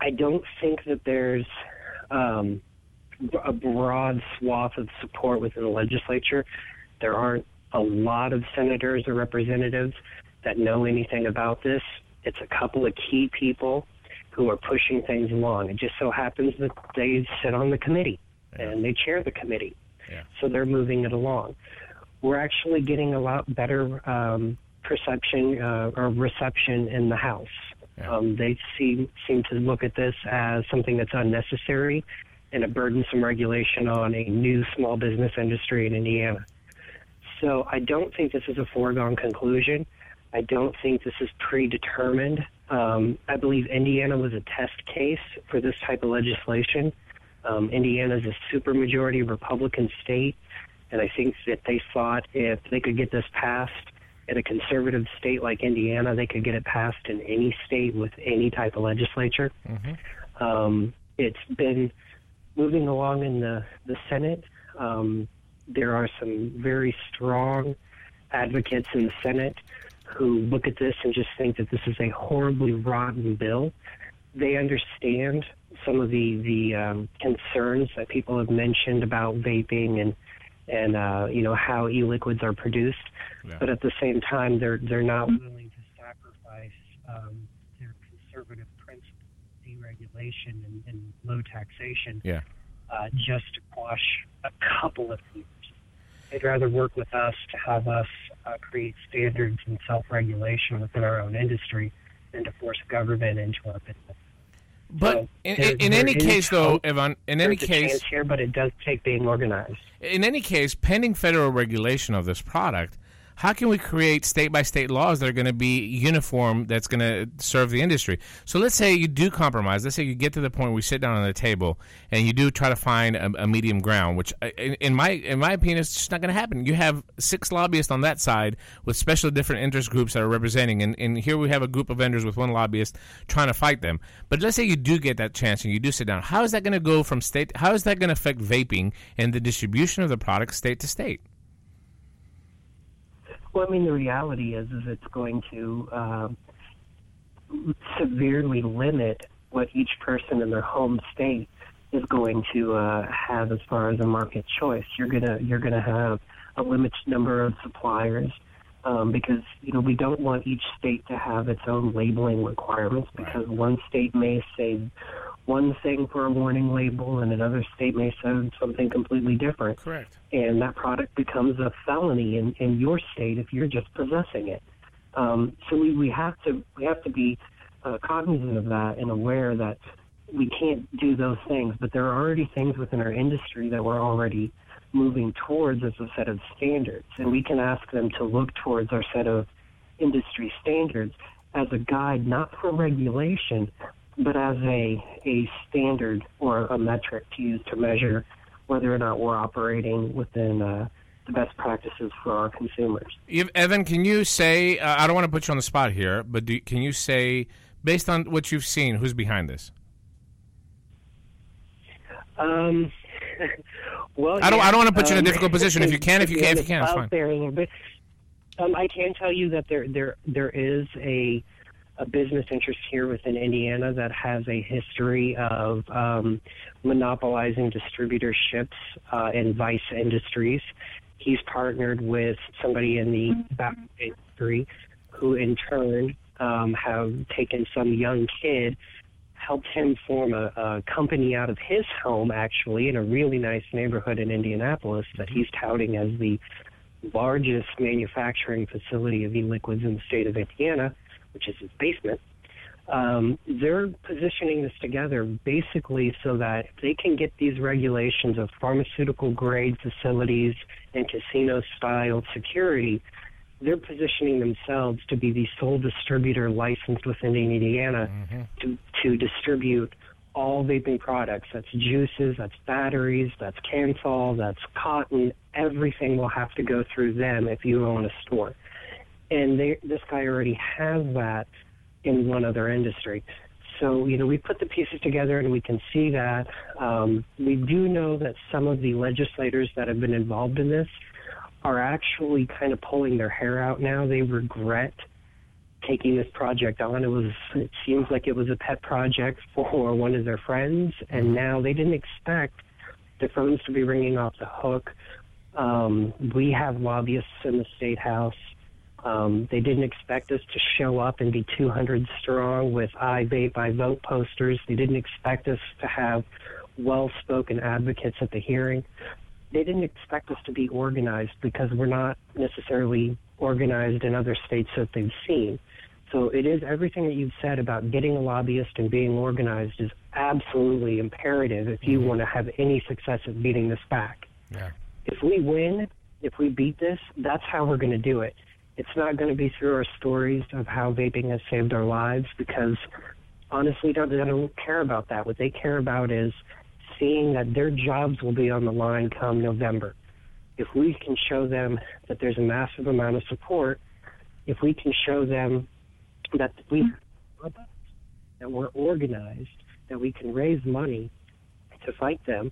I don't think that there's um, a broad swath of support within the legislature. There aren't a lot of senators or representatives that know anything about this. It's a couple of key people, who are pushing things along. It just so happens that they sit on the committee and they chair the committee, so they're moving it along. We're actually getting a lot better um, perception uh, or reception in the House. Um, they seem seem to look at this as something that's unnecessary and a burdensome regulation on a new small business industry in Indiana. So I don't think this is a foregone conclusion. I don't think this is predetermined. Um, I believe Indiana was a test case for this type of legislation. Um, Indiana is a supermajority Republican state, and I think that they thought if they could get this passed in a conservative state like Indiana, they could get it passed in any state with any type of legislature. Um, it's been moving along in the, the Senate. Um, there are some very strong advocates in the Senate who look at this and just think that this is a horribly rotten bill. They understand some of the the um, concerns that people have mentioned about vaping and and uh, you know how e-liquids are produced, but at the same time they're they're not willing to sacrifice um, their conservative principles, deregulation and, and low taxation, Yeah. uh, just to quash a couple of things. They'd rather work with us to have us uh, create standards and self-regulation within our own industry than to force government into our business. But So in, in, in any case, though. Evan, in any case, here, but it does take being organized. in any case, pending federal regulation of this product, how can we create state by state laws that are going to be uniform that's going to serve the industry? So let's say you do compromise. Let's say you get to the point where we sit down on the table and you do try to find a, a medium ground, which uh, in, in my in my opinion is just not going to happen. You have six lobbyists on that side with special different interest groups that are representing, and, and here we have a group of vendors with one lobbyist trying to fight them. But let's say you do get that chance and you do sit down. How is that going to go from state? How is that going to affect vaping and the distribution of the product state to state? Well, I mean, the reality is, is it's going to um severely limit what each person in their home state is going to uh, have as far as a market choice. You're gonna you're gonna have a limited number of suppliers um, because you know we don't want each state to have its own labeling requirements because one state may say one thing for a warning label and another state may say something completely different Correct. and that product becomes a felony in, in your state if you're just possessing it. Um, so we, we have to we have to be uh, cognizant of that and aware that we can't do those things. But there are already things within our industry that we're already moving towards as a set of standards, and we can ask them to look towards our set of industry standards as a guide, not for regulation, but as a a standard or a metric to use to measure whether or not we're operating within uh, the best practices for our consumers. Evan, can you say? Uh, I don't want to put you on the spot here, but do, can you say, based on what you've seen, who's behind this? Um, well, I don't- yeah, I don't wanna put you in a um, difficult position. If you can, if you can, if you can, it's fine. there, but um, I can tell you that there there there is a a business interest here within Indiana that has a history of um, monopolizing distributorships uh, in Vice Industries. He's partnered with somebody in the tobacco industry who, in turn, um, have taken some young kid helped him form a, a company out of his home, actually, in a really nice neighborhood in Indianapolis that he's touting as the largest manufacturing facility of e-liquids in the state of Indiana, which is his basement. Um, they're positioning this together basically so that if they can get these regulations of pharmaceutical grade facilities and casino style security, they're positioning themselves to be the sole distributor licensed within Indiana to, to distribute all vaping products. That's juices, that's batteries, that's Kanthal, that's cotton. Everything will have to go through them if you own a store. And they, this guy already has that in one other industry. So, you know, we put the pieces together and we can see that. Um, we do know that some of the legislators that have been involved in this are actually kind of pulling their hair out now. They regret taking this project on. It was it seems like it was a pet project for one of their friends, and now they didn't expect the phones to be ringing off the hook. Um, we have lobbyists in the state house Um, they didn't expect us to show up and be 200 strong with I vape, I vote posters. They didn't expect us to have well spoken advocates at the hearing. They didn't expect us to be organized because we're not necessarily organized in other states that they've seen. So it is everything that you've said about getting a lobbyist and being organized is absolutely imperative if you want to have any success at beating this back. Yeah. If we win, if we beat this, that's how we're going to do it. It's not going to be through our stories of how vaping has saved our lives because honestly, don't, they don't care about that. What they care about is seeing that their jobs will be on the line come November. If we can show them that there's a massive amount of support, if we can show them that we that we're organized, that we can raise money to fight them,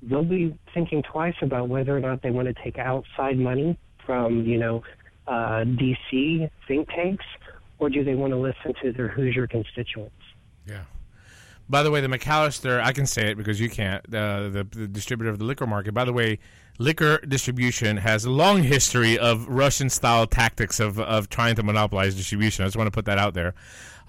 they'll be thinking twice about whether or not they want to take outside money from, you know, uh, DC think tanks, or do they want to listen to their Hoosier constituents? Yeah. By the way, the McAllister, I can say it because you can't, uh, the, the distributor of the liquor market. By the way, liquor distribution has a long history of Russian style tactics of, of trying to monopolize distribution. I just want to put that out there.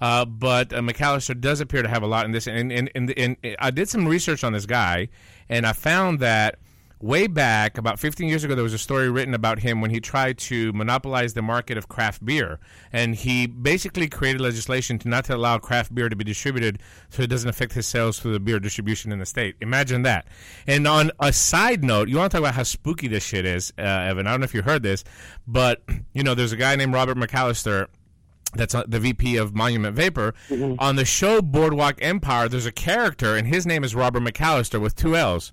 Uh, but uh, McAllister does appear to have a lot in this. And, and, and, and I did some research on this guy, and I found that way back about 15 years ago there was a story written about him when he tried to monopolize the market of craft beer. And he basically created legislation to not to allow craft beer to be distributed so it doesn't affect his sales through the beer distribution in the state. Imagine that. And on a side note you want to talk about how spooky this shit is uh, Evan. I don't know if you heard this but you know there's a guy named Robert McAllister that's uh, the VP of Monument Vapor. On the show Boardwalk Empire, there's a character, and his name is Robert McAllister with two L's.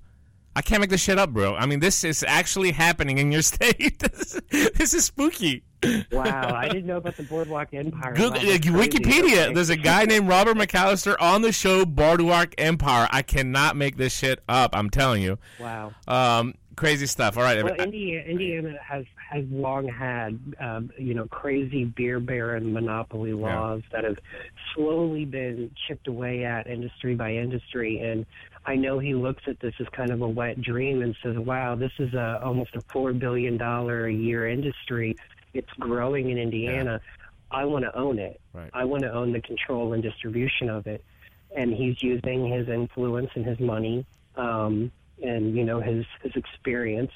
I can't make this shit up, bro. I mean, this is actually happening in your state. this, is, this is spooky. Wow, I didn't know about the Boardwalk Empire. Google, Wow, that's. Wikipedia. There's a guy named Robert McAllister on the show Boardwalk Empire. I cannot make this shit up. I'm telling you. Wow. Um, crazy stuff. All right. Well. Indiana, Indiana has has long had um, you know crazy beer baron monopoly laws that have slowly been chipped away at industry by industry, and I know he looks at this as kind of a wet dream and says, "Wow, this is a almost a four billion dollar a year industry. It's growing in Indiana. I want to own it. Right. I want to own the control and distribution of it." And he's using his influence and his money, um, and you know his his experience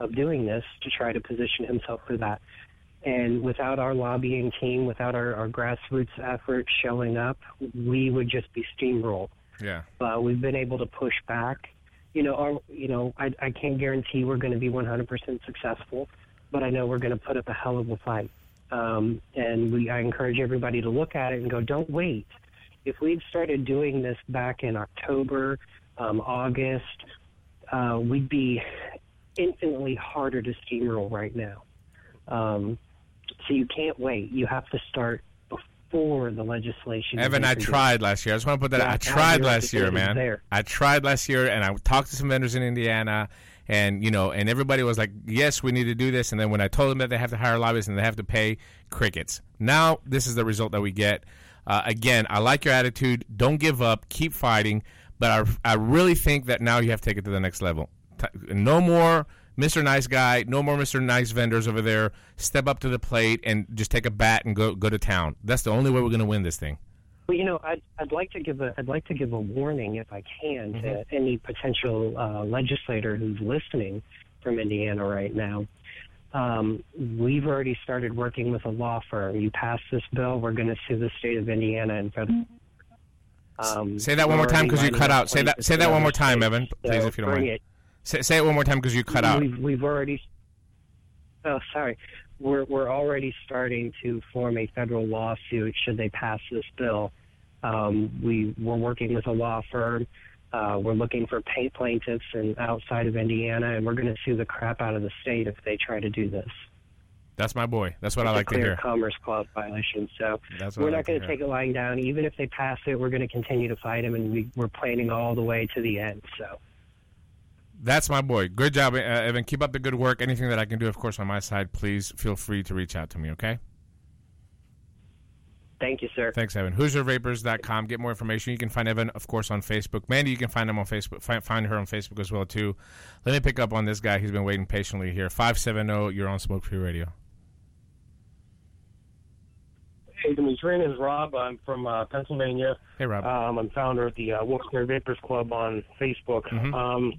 of doing this to try to position himself for that. And without our lobbying team, without our, our grassroots effort showing up, we would just be steamrolled. Yeah. Uh, we've been able to push back. You know, our, you know, I, I can't guarantee we're going to be 100% successful, but I know we're going to put up a hell of a fight. Um, and we, I encourage everybody to look at it and go, don't wait. If we'd started doing this back in October, um, August, uh, we'd be infinitely harder to steamroll right now. Um, so you can't wait. You have to start before the legislation. Evan, I tried last year. I just want to put that. Yeah, I tried last year, man. there. I tried last year, and I talked to some vendors in Indiana, and you know, and everybody was like, "Yes, we need to do this." And then when I told them that they have to hire lobbyists and they have to pay, crickets. Now this is the result that we get. Uh, again, I like your attitude. Don't give up. Keep fighting. But I, I really think that now you have to take it to the next level. No more Mr. Nice Guy. No more Mr. Nice vendors over there. Step up to the plate and just take a bat and go go to town. That's the only way we're going to win this thing. Well, you know, I'd, I'd like to give a I'd like to give a warning, if I can, to any potential uh, legislator who's listening from Indiana right now. Um, we've already started working with a law firm. You pass this bill, we're going to sue the state of Indiana and federal. Um, Say that one more time because you cut out. Say that. Say that one more time. Evan, please, So if you don't bring mind. it. Say, say it one more time because you cut out. We've, we've already. Oh, sorry. We're we're already starting to form a federal lawsuit should they pass this bill. Um, we we're working with a law firm. Uh, we're looking for pay plaintiffs and outside of Indiana, and we're going to sue the crap out of the state if they try to do this. That's my boy. That's what I It's a like to hear. Commerce Clause violation. So we're not like going to take it lying down. Even if they pass it, we're going to continue to fight them, and we, we're planning all the way to the end. So. That's my boy. Good job, uh, Evan. Keep up the good work. Anything that I can do, of course, on my side, please feel free to reach out to me. Okay. Thank you, sir. Thanks, Evan. HoosierVapors.com. Get more information. You can find Evan, of course, on Facebook. Mandy, you can find him on Facebook. Find, find her on Facebook as well too. Let me pick up on this guy. He's been waiting patiently here. Five seven zero. You're on Smoke Free Radio. Hey, Dimitri, my name is Rob. I'm from uh, Pennsylvania. Hey, Rob. Um, I'm founder of the uh, Wilkes-Barre Vapors Club on Facebook. Mhm. Um,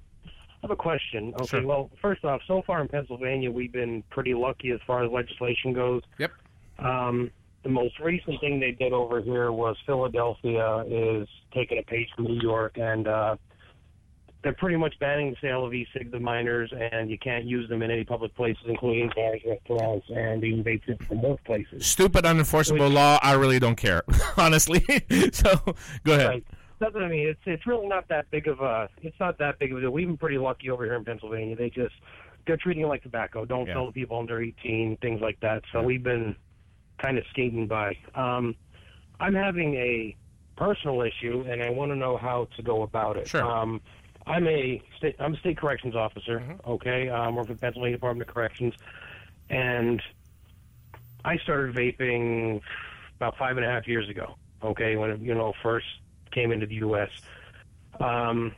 I have a question. Okay, Sure. well, first off, so far in Pennsylvania, we've been pretty lucky as far as legislation goes. Yep. Um, the most recent thing they did over here was Philadelphia is taking a page from New York, and uh, they're pretty much banning the sale of e-cigs to minors, and you can't use them in any public places, including bars, restaurants, and even tips from workplaces. Stupid, unenforceable law. I really don't care, honestly. so go ahead. Right. What I mean. It's it's really not that big of a it's not that big of a deal. We've been pretty lucky over here in Pennsylvania. They just they're treating it like tobacco. Don't Yeah. sell to people under eighteen, things like that. So we've been kind of skating by. Um, I'm having a personal issue, and I want to know how to go about it. Sure. Um, I'm a state I'm a state corrections officer. Okay, um, work for the Pennsylvania Department of Corrections, and I started vaping about five and a half years ago. Okay, when you know first came into the U.S. Um,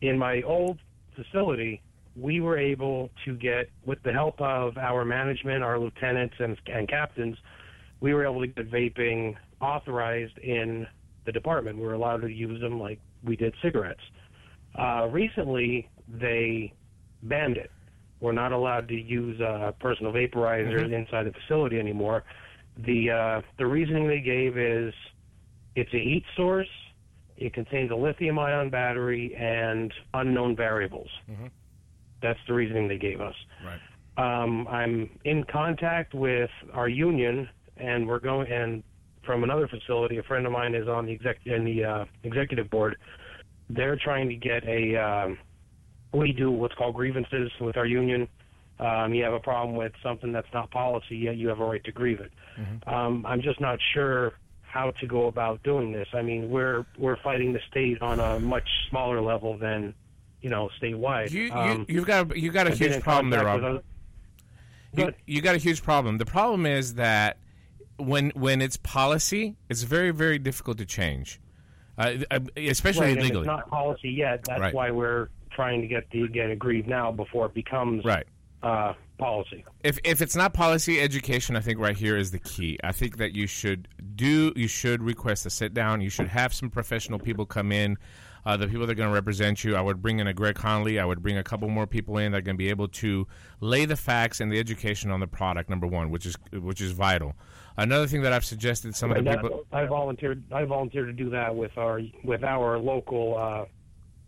in my old facility, we were able to get, with the help of our management, our lieutenants and, and captains, we were able to get vaping authorized in the department. We were allowed to use them like we did cigarettes. Uh, recently, they banned it. We're not allowed to use uh, personal vaporizers Mhm. inside the facility anymore. The uh, the reasoning they gave is it's a heat source. It contains a lithium-ion battery and unknown variables. Mhm. That's the reasoning they gave us. Right. Um, I'm in contact with our union, and we're going. And from another facility, a friend of mine is on the exec in the uh, executive board. They're trying to get a. Um, we do what's called grievances with our union. Um, you have a problem with something that's not policy, yet you have a right to grieve it. Um, I'm just not sure how to go about doing this. I mean, we're we're fighting the state on a much smaller level than you know statewide. You, you, Um, you've got you got a I've huge problem there, Rob. You, you got a huge problem. The problem is that when when it's policy, it's very very difficult to change, uh, uh, especially right, legally. It's not policy yet. That's Right. why we're trying to get the get agreed now before it becomes right. uh, policy. If if it's not policy, education, I think right here is the key. I think that you should do you should request a sit down. You should have some professional people come in. Uh, the people that are going to represent you, I would bring in a Greg Conley. I would bring a couple more people in that are going to be able to lay the facts and the education on the product. Number one, which is which is vital. Another thing that I've suggested some of the that- people. I volunteered. I volunteered to do that with our with our local uh,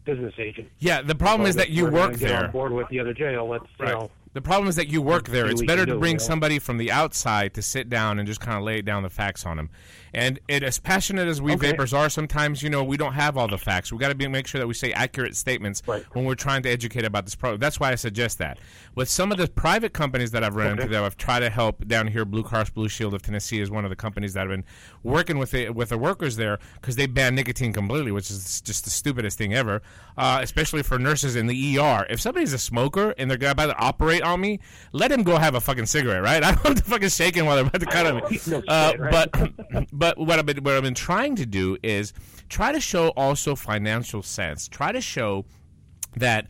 business agent. Yeah, the problem is that you work there. On board with the other jail. Let's you know. The problem is that you work there. It's better to bring somebody from the outside to sit down and just kind of lay down the facts on them. And it, as passionate as we Okay. vapors are, sometimes you know we don't have all the facts. We got to be make sure that we say accurate statements when we're trying to educate about this product. That's why I suggest that. With some of the private companies that I've run Okay. into, that I've tried to help down here. Blue Cross Blue Shield of Tennessee is one of the companies that have been working with the, with the workers there because they ban nicotine completely, which is just the stupidest thing ever. Uh, especially for nurses in the ER. If somebody's a smoker and they're about to operate on me, let him go have a fucking cigarette, right? I don't have to fucking shake him while they're about to cut him. No Uh, right? But but what I've been what I've been trying to do is try to show also financial sense. Try to show that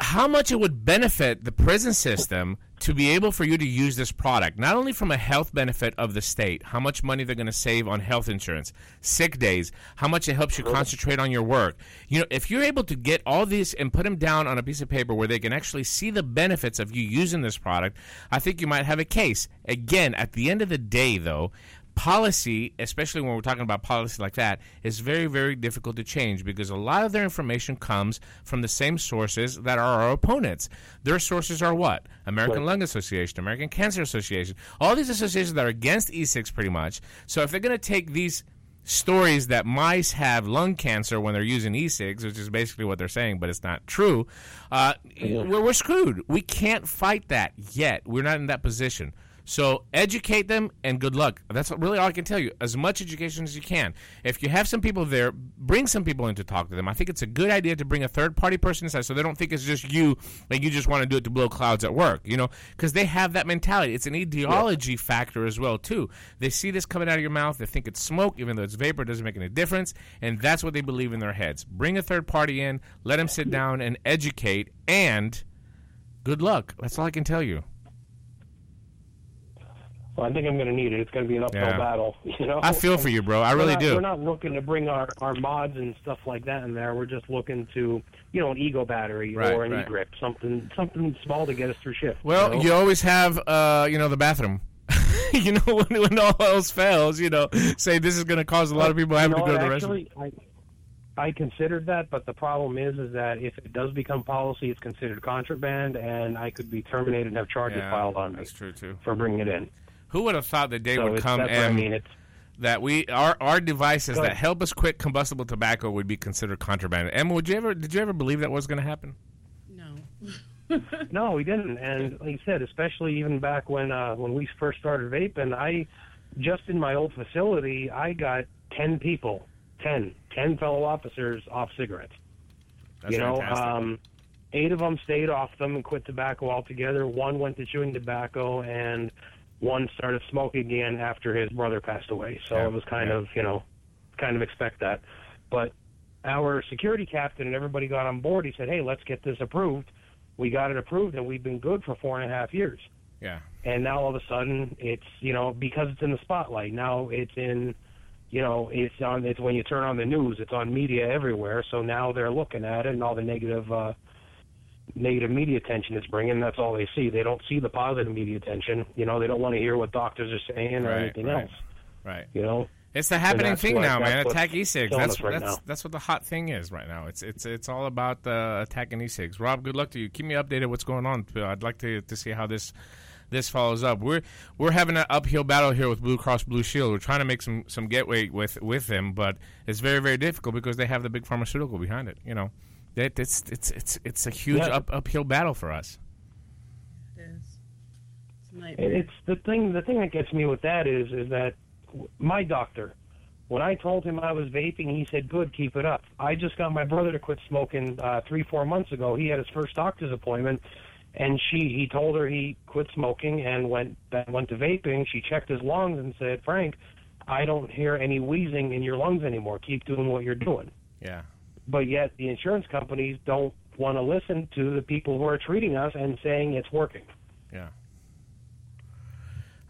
how much it would benefit the prison system to be able for you to use this product, not only from a health benefit of the state, how much money they're going to save on health insurance, sick days, how much it helps you uh-huh. concentrate on your work. You know, if you're able to get all these and put them down on a piece of paper where they can actually see the benefits of you using this product, I think you might have a case. Again, at the end of the day, though, policy, especially when we're talking about policy like that, is very, very difficult to change because a lot of their information comes from the same sources that are our opponents. Their sources are what? American Lung Association, American Cancer Association, all these associations that are against e-cigs pretty much. So if they're going to take these stories that mice have lung cancer when they're using e-cigs, which is basically what they're saying, but it's not true. Uh, we're, we're screwed. We can't fight that yet. We're not in that position. So educate them and good luck. That's really all I can tell you. As much education as you can. If you have some people there, bring some people in to talk to them. I think it's a good idea to bring a third party person inside so they don't think it's just you and you just want to do it to blow clouds at work, you know, because they have that mentality. It's an ideology factor as well too. They see this coming out of your mouth, they think it's smoke, even though it's vapor, it doesn't make any difference, and that's what they believe in their heads. Bring a third party in, let them sit down and educate, and good luck. That's all I can tell you. Well, I think I'm going to need it. It's going to be an uphill Yeah. battle. You know, I feel for you, bro. I We're really not- do. We're not looking to bring our our mods and stuff like that in there. We're just looking to, you know, an eGo battery Right, or an right. eGrip, something something small to get us through shift. Well, you, you, always have, uh, you know, the bathroom. you know, when, when all else fails, you know, say this is going to cause a lot of people having You to go to the restroom. actually, I, I considered that, but the problem is, is that if it does become policy, it's considered contraband, and I could be terminated and have charges Yeah, filed on me. That's true too. For bringing it in. Who would have thought the day So would come that's what I and mean, that we our our devices that help us quit combustible tobacco would be considered contraband? Emma, would you ever did you ever believe that was going to happen? No, no, we didn't. And like you said, especially even back when uh, when we first started vaping, I just in my old facility, I got ten people, 10, 10 fellow officers off cigarettes. That's you know, fantastic. um, eight of them stayed off them and quit tobacco altogether. One went to chewing tobacco, and one started smoking again after his brother passed away. So Yeah, it was kind yeah. of you know, kind of expect that. But our security captain and everybody got on board. He said, "Hey, let's get this approved." We got it approved, and we've been good for four and a half years. Yeah. And now all of a sudden, it's you know because it's in the spotlight. Now it's in, you know, it's on. It's when you turn on the news, it's on media everywhere. So now they're looking at it and all the negative, uh, negative media attention it's bringing. That's all they see. They don't see the positive media attention. You know, they don't want to hear what doctors are saying or Right, anything right. else. Right. You know, It's the happening thing what- now, man. Attack e-cigs. That's right that's now. that's what the hot thing is right now. It's it's it's all about the attacking e-cigs. Rob, good luck to you. Keep me updated what's going on. I'd like to to see how this this follows up. We're we're having an uphill battle here with Blue Cross Blue Shield. We're trying to make some some getway with with them, but it's very very difficult because they have the big pharmaceutical behind it. You know, that it's it's it's it's a huge Yeah. up, uphill battle for us. It is. It's a It's the thing. The thing that gets me with that is, is that my doctor, when I told him I was vaping, he said, "Good, keep it up." I just got my brother to quit smoking uh, three, four months ago. He had his first doctor's appointment, and she he told her he quit smoking and went then went to vaping. She checked his lungs and said, "Frank, I don't hear any wheezing in your lungs anymore. Keep doing what you're doing." Yeah. But yet the insurance companies don't want to listen to the people who are treating us and saying it's working. Yeah.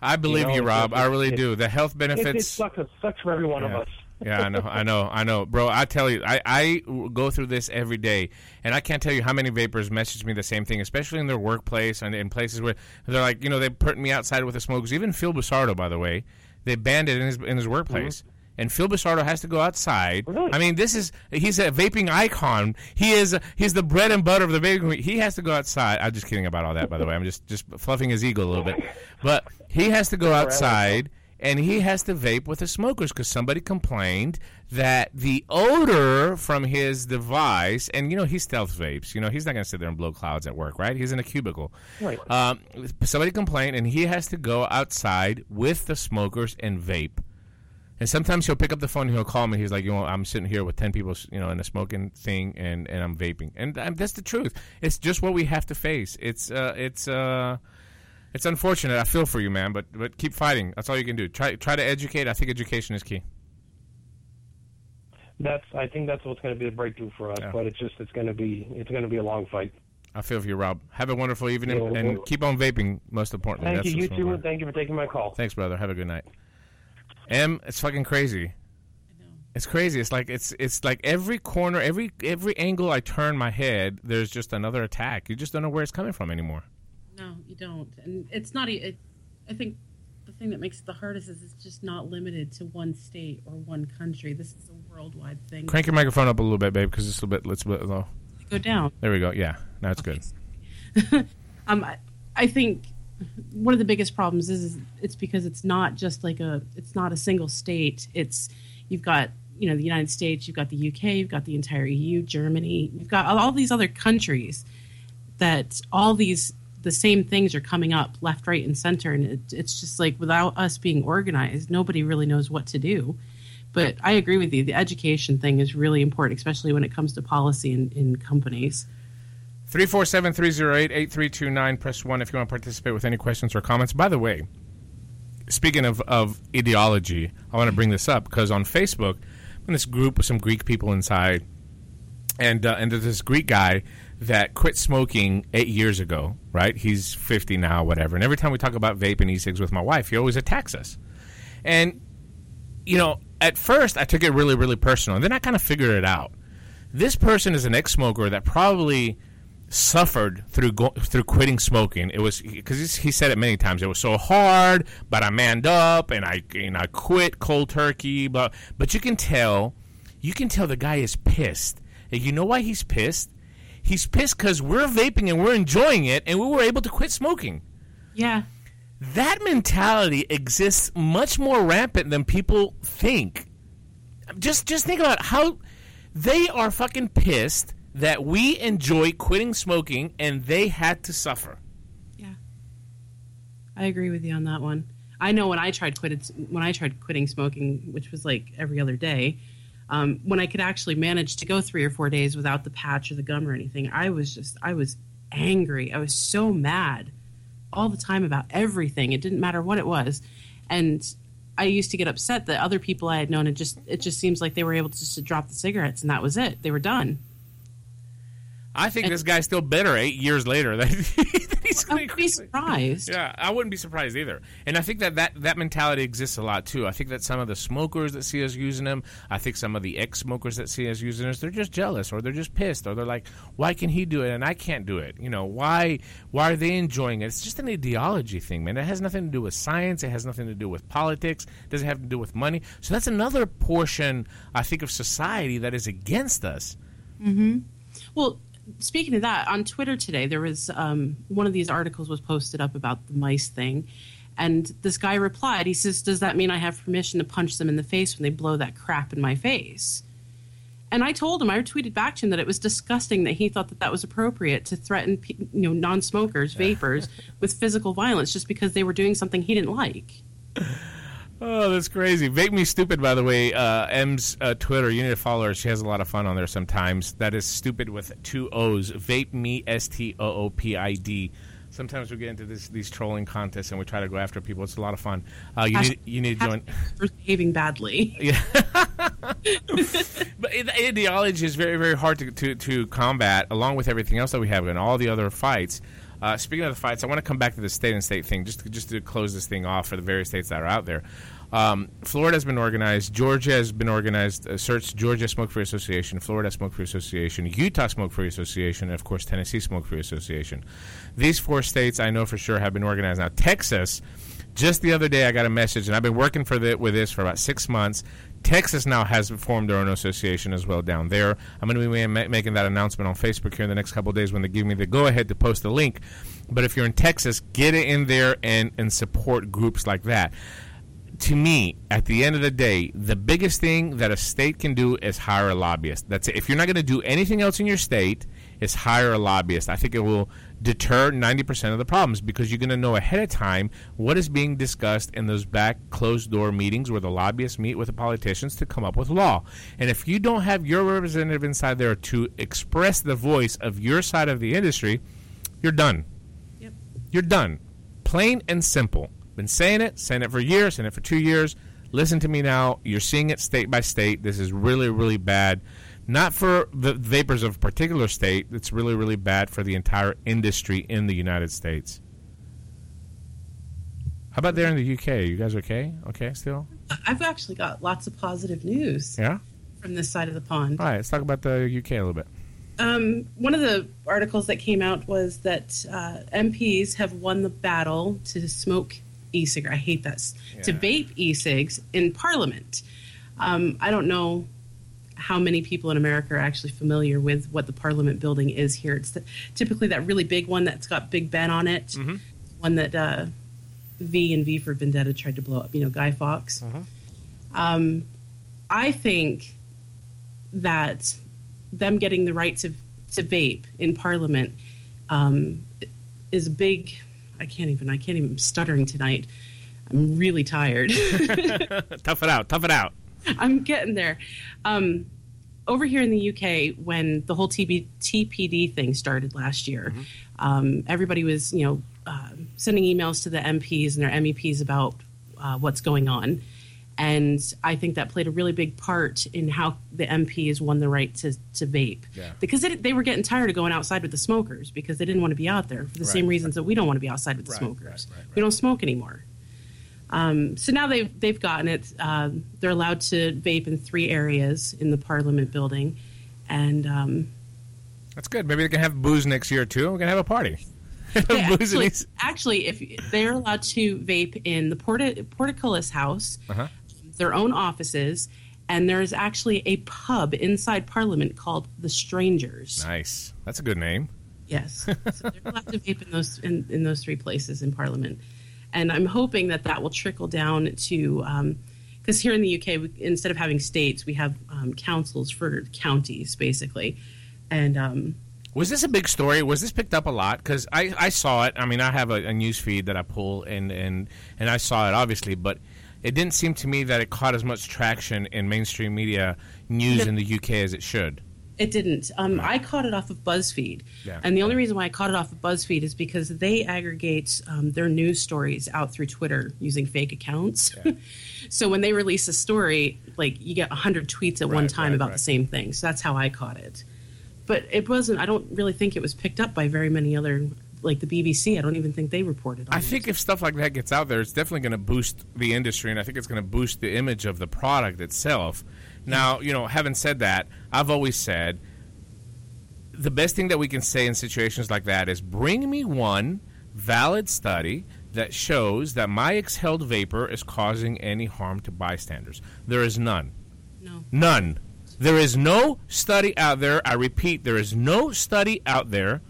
I believe know, you, Rob. just- I really it's- do. The health benefits. it sucks, it sucks for every one of Yeah. us. yeah, I know, I know, I know, bro. I tell you, I, I go through this every day, and I can't tell you how many vapors message me the same thing, especially in their workplace and in places where they're like, you know, they put me outside with the smokers. Even Phil Busardo, by the way, they banned it in his in his workplace. Mm-hmm. And Phil Busardo has to go outside. I mean, this is he's a vaping icon. He is he's the bread and butter of the vaping. He has to go outside. I'm just kidding about all that, by the way. I'm just just fluffing his ego a little bit. But he has to go outside and he has to vape with the smokers because somebody complained that the odor from his device, and you know he stealth vapes. You know he's not going to sit there and blow clouds at work, right? He's in a cubicle. Right. Um, somebody complained, and he has to go outside with the smokers and vape. And sometimes he'll pick up the phone and he'll call me. He's like, you know, I'm sitting here with ten people, you know, in a smoking thing, and, and I'm vaping, and um, that's the truth. It's just what we have to face. It's uh, it's uh, it's unfortunate. I feel for you, man, but but keep fighting. That's all you can do. Try try to educate. I think education is key. That's I think that's what's going to be the breakthrough for us. But it's just it's going to be it's going to be a long fight. I feel for you, Rob. Have a wonderful evening, Yeah, and keep on vaping. Most importantly, Thank That's you, you too, and thank you for taking my call. Thanks, brother. Have a good night. Em, it's fucking crazy. It's crazy. It's like it's it's like every corner, every every angle I turn my head, there's just another attack. You just don't know where it's coming from anymore. No, you don't. And it's not. It, I think the thing that makes it the hardest is it's just not limited to one state or one country. This is a worldwide thing. Crank your microphone up a little bit, babe, because it's a little bit, it's a bit low. Go down. There we go. Yeah, now it's good. Um, I, I think one of the biggest problems is, is it's because it's not just like a. It's not a single state. It's you've got you know the United States, you've got the UK, you've got the entire EU, Germany, you've got all these other countries that all these the same things are coming up left, right, and center, and it, it's just like without us being organized, nobody really knows what to do. But I agree with you. The education thing is really important, especially when it comes to policy in, in companies. 347 308 8329. Press 1 if you want to participate with any questions or comments. By the way, speaking of, of ideology, I want to bring this up because on Facebook, I'm in this group with some Greek people inside, and uh, and there's this Greek guy that quit smoking eight years ago, right? He's 50 now, whatever. And every time we talk about vape and e-cigs with my wife, he always attacks us. And, you know, at first I took it really, really personal. And then I kind of figured it out. This person is an ex-smoker that probably suffered through go, through quitting smoking. It was because he said it many times. It was so hard, but I manned up and I and I quit cold turkey. But but you can tell, you can tell the guy is pissed. And you know why he's pissed? He's pissed because we're vaping and we're enjoying it, and we were able to quit smoking. Yeah. That mentality exists much more rampant than people think. Just just think about how they are fucking pissed that we enjoy quitting smoking and they had to suffer. Yeah. I agree with you on that one. I know when I tried quitted when I tried quitting smoking, which was like every other day, um, when I could actually manage to go three or four days without the patch or the gum or anything, I was just I was angry. I was so mad all the time about everything. It didn't matter what it was, and I used to get upset that other people I had known it just it just seems like they were able to just to drop the cigarettes and that was it. They were done. I think this guy's still bitter eight years later. That he's I would be surprised. Yeah, I wouldn't be surprised either. And I think that, that that mentality exists a lot too. I think that some of the smokers that see us using them, I think some of the ex-smokers that see us using us, they're just jealous or they're just pissed or they're like, why can he do it and I can't do it? You know, why why are they enjoying it? It's just an ideology thing, man. It has nothing to do with science. It has nothing to do with politics. It doesn't have to do with money. So that's another portion, I think, of society that is against us. Mm-hmm. Well, speaking of that, on Twitter today, there was um, one of these articles was posted up about the mice thing, and this guy replied. He says, "Does that mean I have permission to punch them in the face when they blow that crap in my face?" And I told him, I tweeted back to him that it was disgusting that he thought that that was appropriate to threaten, you know, non-smokers, vapors, with physical violence just because they were doing something he didn't like. Oh, that's crazy. Vape Me Stupid, by the way, uh, Em's uh, Twitter. You need to follow her. She has a lot of fun on there sometimes. That is stupid with two O's. Vape Me, S T O O P I D. Sometimes we get into this, these trolling contests and we try to go after people. It's a lot of fun. Uh, you, need, you need to join. For behaving badly. Yeah. but ideology is very, very hard to, to, to combat, along with everything else that we have and all the other fights. Uh, speaking of the fights, I want to come back to the state and state thing, just to, just to close this thing off for the various states that are out there. Um, Florida has been organized. Georgia has been organized. Uh, search Georgia Smoke Free Association, Florida Smoke Free Association, Utah Smoke Free Association, and of course Tennessee Smoke Free Association. These four states I know for sure have been organized. Now Texas, just the other day I got a message, and I've been working for the, with this for about six months. Texas now has formed their own association as well down there. I'm going to be ma- making that announcement on Facebook here in the next couple days when they give me the go ahead to post the link. But if you're in Texas, get it in there and, and support groups like that to me, at the end of the day, the biggest thing that a state can do is hire a lobbyist. That's it. If you're not going to do anything else in your state, is hire a lobbyist. I think it will deter 90% of the problems because you're going to know ahead of time what is being discussed in those back closed door meetings where the lobbyists meet with the politicians to come up with law. And if you don't have your representative inside there to express the voice of your side of the industry, you're done. Yep. You're done. Plain and simple. Been saying it, saying it for years, saying it for two years. Listen to me now. You're seeing it state by state. This is really, really bad. Not for the vapors of a particular state. It's really, really bad for the entire industry in the United States. How about there in the UK? You guys okay? Okay, still? I've actually got lots of positive news Yeah? from this side of the pond. All right, let's talk about the UK a little bit. Um, one of the articles that came out was that uh, MPs have won the battle to smoke e-cig. I hate this s- to vape e-cigs in Parliament. Um, I don't know how many people in America are actually familiar with what the Parliament building is here. It's the, typically that really big one that's got Big Ben on it, one that uh, V and V for Vendetta tried to blow up. You know, Guy Fawkes. Um, I think that them getting the right to, to vape in Parliament um, is a big. I can't even. I can't even. I'm stuttering tonight. I'm really tired. tough it out. Tough it out. I'm getting there. Um, over here in the UK, when the whole TB, TPD thing started last year, um, everybody was, you know, uh, sending emails to the MPs and their MEPs about uh, what's going on. And I think that played a really big part in how the MPs won the right to, to vape. Yeah. Because it, they were getting tired of going outside with the smokers because they didn't want to be out there for the Right. same reasons that we don't want to be outside with the Right, smokers. We don't smoke anymore. Um, so now they've they've gotten it. Um, they're allowed to vape in three areas in the Parliament building, and um, That's good. Maybe they can have booze next year too. We're gonna have a party. they Booze in actually, actually, if they're allowed to vape in the Porta, Portcullis House, Uh-huh. Their own offices, and there's actually a pub inside Parliament called the Strangers. Nice. That's a good name. Yes, so they're allowed to vape in those in, in those three places in Parliament, and I'm hoping that that will trickle down to because here in the UK, we, instead of having states, we have um, councils for counties basically, and um, Was this a big story? Was this picked up a lot? Because I, I saw it. I mean, I have a, a news feed that I pull, and, and, and I saw it, obviously, but it didn't seem to me that it caught as much traction in mainstream media news in the UK as it should. It didn't. Um, I caught it off of BuzzFeed, Yeah. and the only reason why I caught it off of BuzzFeed is because they aggregate um, their news stories out through Twitter using fake accounts. so when they release a story, like you get hundred tweets at one time right, about right. the same thing. So that's how I caught it. But it wasn't. I don't really think it was picked up by very many other, like the BBC. I don't even think they reported. on I think if stuff like that gets out there, it's definitely going to boost the industry, and I think it's going to boost the image of the product itself. Now, you know, having said that, I've always said the best thing that we can say in situations like that is bring me one valid study that shows that my exhaled vapor is causing any harm to bystanders. There is none. No. None. There is no study out there, I repeat, there is no study out there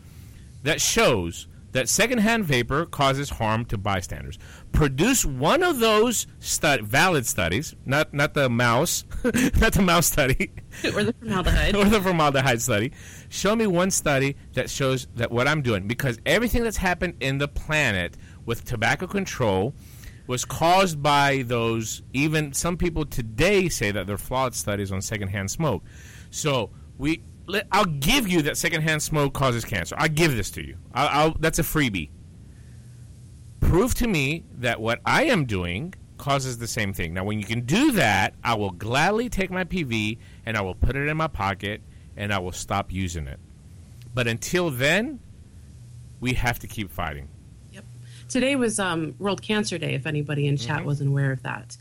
that shows that secondhand vapor causes harm to bystanders. Produce one of those valid studies, not not the mouse, not the mouse study, or the formaldehyde, or the formaldehyde study. Show me one study that shows that what I'm doing, because everything that's happened in the planet with tobacco control was caused by those. Even some people today say that they're flawed studies on secondhand smoke. So we, I'll give you that secondhand smoke causes cancer. I give this to you. I'll, I'll, that's a freebie. Prove to me that what I am doing causes the same thing. Now, when you can do that, I will gladly take my PV and I will put it in my pocket and I will stop using it. But until then, we have to keep fighting. Yep. Today was um, World Cancer Day, if anybody in chat wasn't aware of that.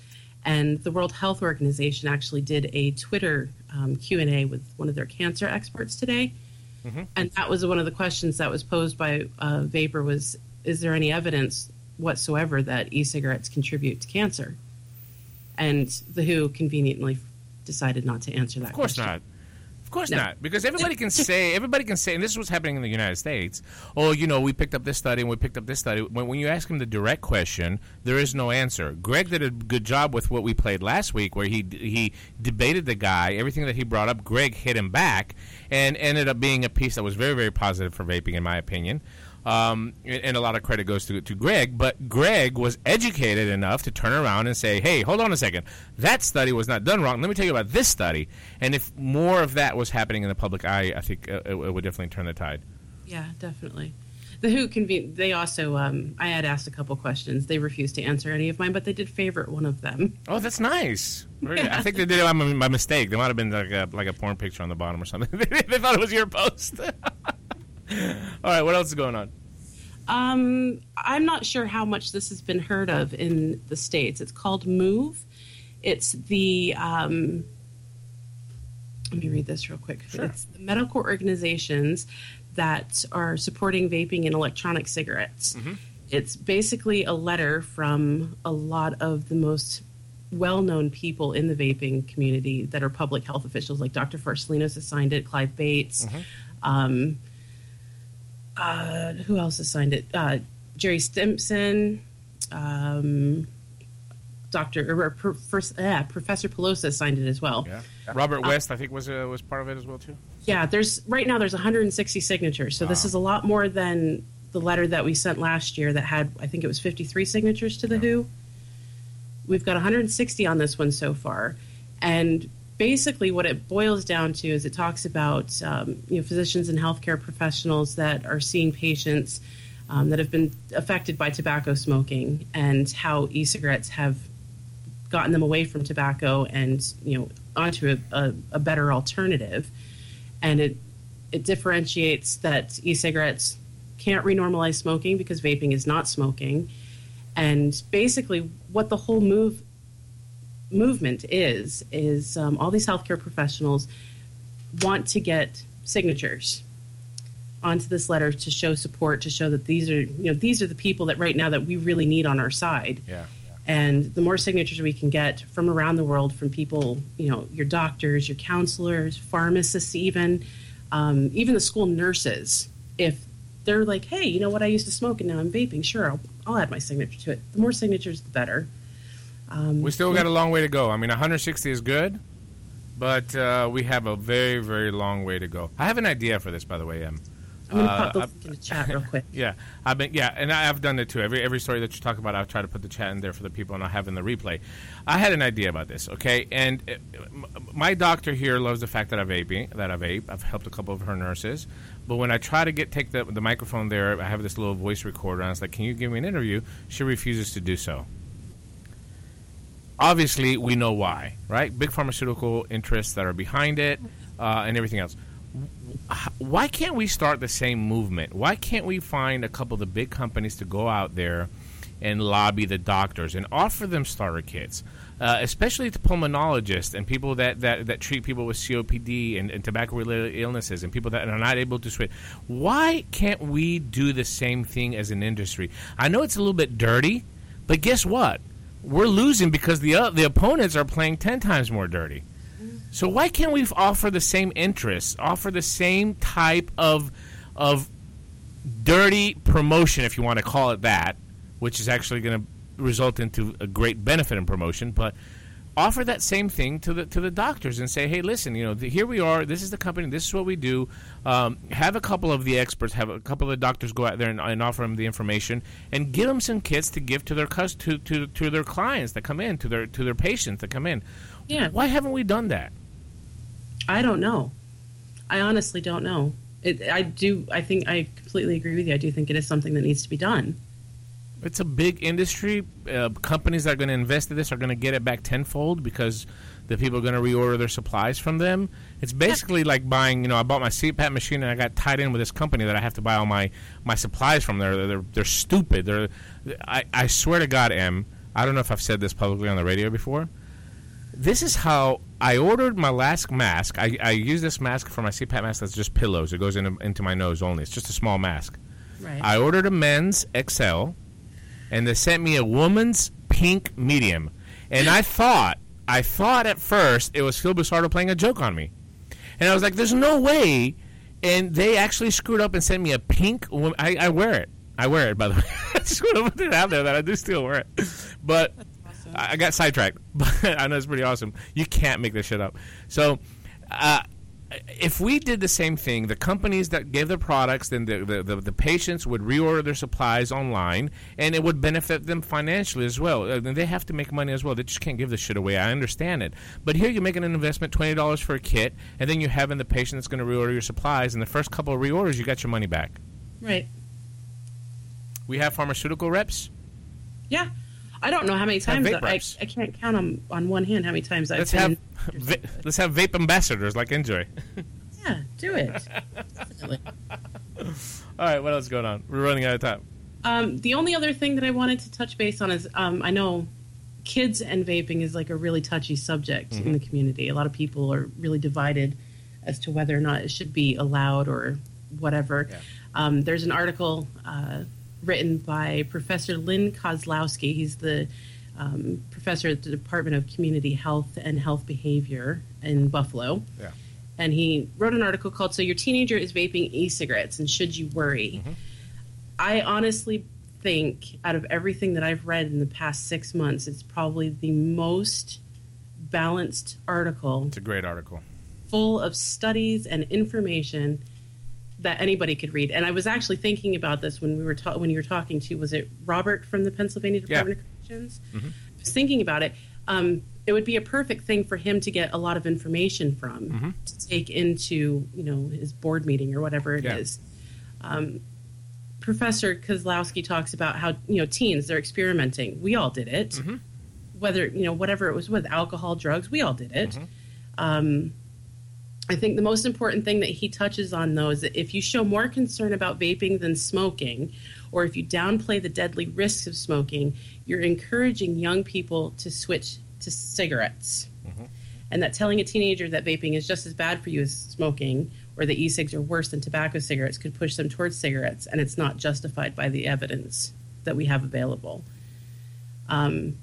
And the World Health Organization actually did a Twitter um, Q&A with one of their cancer experts today. And that was one of the questions that was posed by uh, Vapor was, is there any evidence whatsoever that e-cigarettes contribute to cancer? And the WHO conveniently decided not to answer that Of course question. not. Of course No. not. Because everybody can say, everybody can say, and this is what's happening in the United States. Oh, you know, we picked up this study and we picked up this study. When, when you ask him the direct question, there is no answer. Greg did a good job with what we played last week, where he he debated the guy. Everything that he brought up, Greg hit him back, and ended up being a piece that was very very positive for vaping, in my opinion. Um, and a lot of credit goes to, to Greg, but Greg was educated enough to turn around and say, hey, hold on a second. That study was not done wrong. Let me tell you about this study. And if more of that was happening in the public eye, I think uh, it, it would definitely turn the tide. Yeah, definitely. The WHO conven- they also um, I had asked a couple questions. They refused to answer any of mine, but they did favorite one of them. Oh, that's nice. Very- I think they did it by, by mistake. There might have been like a, like a porn picture on the bottom or something. they thought it was your post. All right, what else is going on? Um, I'm not sure how much this has been heard of in the states. It's called Move. It's the um, let me read this real quick. It's the medical organizations that are supporting vaping and electronic cigarettes. It's basically a letter from a lot of the most well-known people in the vaping community that are public health officials, like Dr. Farsalinos has signed it, Clive Bates. Um, uh, who else has signed it? Uh, Gerry Stimson, um, Dr. Or, Pro- First- yeah, Professor Polosa signed it as well. Yeah. Robert Uh, West, I think, was uh, was part of it as well too. Yeah, there's right now there's 160 signatures, so this is a lot more than the letter that we sent last year that had I think it was 53 signatures to the WHO. We've got 160 on this one so far, and basically what it boils down to is it talks about um, you know physicians and healthcare professionals that are seeing patients um, that have been affected by tobacco smoking and how e-cigarettes have gotten them away from tobacco and you know onto a, a, a better alternative, and it it differentiates that e-cigarettes can't renormalize smoking because vaping is not smoking, and basically what the whole move movement is is um, all these healthcare professionals want to get signatures onto this letter to show support to show that these are you know these are the people that right now that we really need on our side. Yeah. and the more signatures we can get from around the world from people you know your doctors your counselors pharmacists even um, even the school nurses if they're like hey you know what? I used to smoke and now i'm vaping. Sure i'll, I'll add my signature to it. The more signatures the better um, We still got a long way to go. I mean, 160 is good, but uh, we have a very, very long way to go. I have an idea for this, by the way, Em. i'm to Uh, pop the I- in the chat real quick Yeah, I've been yeah, and I- I've done it too. Every every story that you talk about, I've tried to put the chat in there for the people, and I have in the replay. I had an idea about this, okay? And uh, m- my doctor here loves the fact that I vape. That I vape. I've helped a couple of her nurses, but when I try to get take the the microphone there, I have this little voice recorder, and I was like, "Can you give me an interview?" She refuses to do so. Obviously, we know why, right? Big pharmaceutical interests that are behind it, uh, and everything else why can't we start the same movement? Why can't we find a couple of the big companies to go out there and lobby the doctors and offer them starter kits, uh, especially to pulmonologists and people that, that, that treat people with COPD and, and tobacco related illnesses and people that are not able to switch? Why can't we do the same thing as an industry? I know it's a little bit dirty, but guess what? We're losing because the, uh, the opponents are playing 10 times more dirty. So why can't we offer the same interests, offer the same type of of dirty promotion, if you want to call it that, which is actually going to result into a great benefit in promotion, but offer that same thing to the to the doctors and say, hey, listen, you know, th- here we are. This is the company. This is what we do. Um, have a couple of the experts, have a couple of the doctors go out there and, and offer them the information, and give them some kits to give to their cus- to, to to their clients that come in, to their to their patients that come in. Yeah. Why haven't we done that? I don't know. I honestly don't know. It, I do. I think I completely agree with you. I do think it is something that needs to be done. It's a big industry. Uh, companies that are going to invest in this are going to get it back tenfold because the people are going to reorder their supplies from them. It's basically like buying. You know, I bought my CPAP machine and I got tied in with this company that I have to buy all my my supplies from. They're they're, they're stupid. They're I, I swear to God, Em. I don't know if I've said this publicly on the radio before. This is how I ordered my last mask. I, I use this mask for my CPAP mask that's just pillows. It goes into, into my nose only. It's just a small mask. Right. I ordered a men's XL, and they sent me a woman's pink medium. And I thought, I thought at first it was Phil Busardo playing a joke on me. And I was like, there's no way. And they actually screwed up and sent me a pink. wom- I, I wear it. I wear it, by the way. I just want to put it out there that I do still wear it. But I I got sidetracked. But I know it's pretty awesome. You can't make this shit up. So, uh, if we did the same thing, the companies that gave the products, then the, the, the, the patients would reorder their supplies online, and it would benefit them financially as well. Uh, they have to make money as well. They just can't give this shit away. I understand it. But here you're making an investment, $20 for a kit, and then you're having the patient that's going to reorder your supplies, and the first couple of reorders, you got your money back. Right. We have pharmaceutical reps. Yeah. I don't know how many times vape I. I can't count on on one hand how many times I've Let's been. have va- let's have vape ambassadors like NJOY. yeah, do it. Definitely. All right, what else is going on? We're running out of time. Um, the only other thing that I wanted to touch base on is um, I know kids and vaping is like a really touchy subject in Mhm. the community. A lot of people are really divided as to whether or not it should be allowed or whatever. Um, there's an article uh, written by Professor Lynn Kozlowski. He's the um, professor at the Department of Community Health and Health Behavior in Buffalo. Yeah. And he wrote an article called So Your Teenager is Vaping E Cigarettes and Should You Worry? I honestly think, out of everything that I've read in the past six months, it's probably the most balanced article It's a great article. full of studies and information that anybody could read. And I was actually thinking about this when we were ta- when you were talking to was it Robert from the Pennsylvania Yeah. Department of Corrections? Mhm. I was thinking about it. Um, it would be a perfect thing for him to get a lot of information from Mhm. to take into you know his board meeting or whatever it is. Yeah. Um, Professor Kozlowski talks about how you know teens they're experimenting. We all did it. whether you know whatever it was with alcohol, drugs, we all did it. Mm-hmm. Um, I think the most important thing that he touches on, though, is that if you show more concern about vaping than smoking, or if you downplay the deadly risks of smoking, you're encouraging young people to switch to cigarettes. And that telling a teenager that vaping is just as bad for you as smoking, or that e cigs are worse than tobacco cigarettes, could push them towards cigarettes, and it's not justified by the evidence that we have available. Um,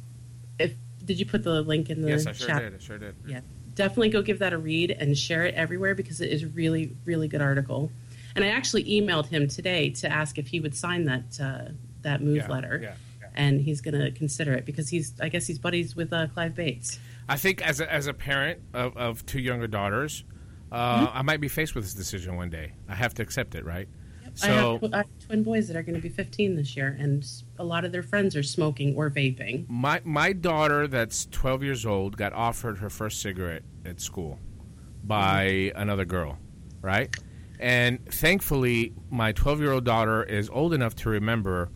if did you put the link in the Yes, I sure chat? did. I sure did. Yeah, definitely go give that a read and share it everywhere because it is a really, really good article. And I actually emailed him today to ask if he would sign that uh, that move Yeah, letter, yeah, and he's going to consider it because he's, I guess, he's buddies with uh, Clive Bates. I think as a, as a parent of, of two younger daughters, uh, Mm-hmm. I might be faced with this decision one day. I have to accept it, right? I, have, So tw- I have twin boys that are going to be 15 this year, and a lot of their friends are smoking or vaping. my my daughter, that's twelve years old, got offered her first cigarette at school by another girl, right? And thankfully, my twelve year old daughter is old enough to remember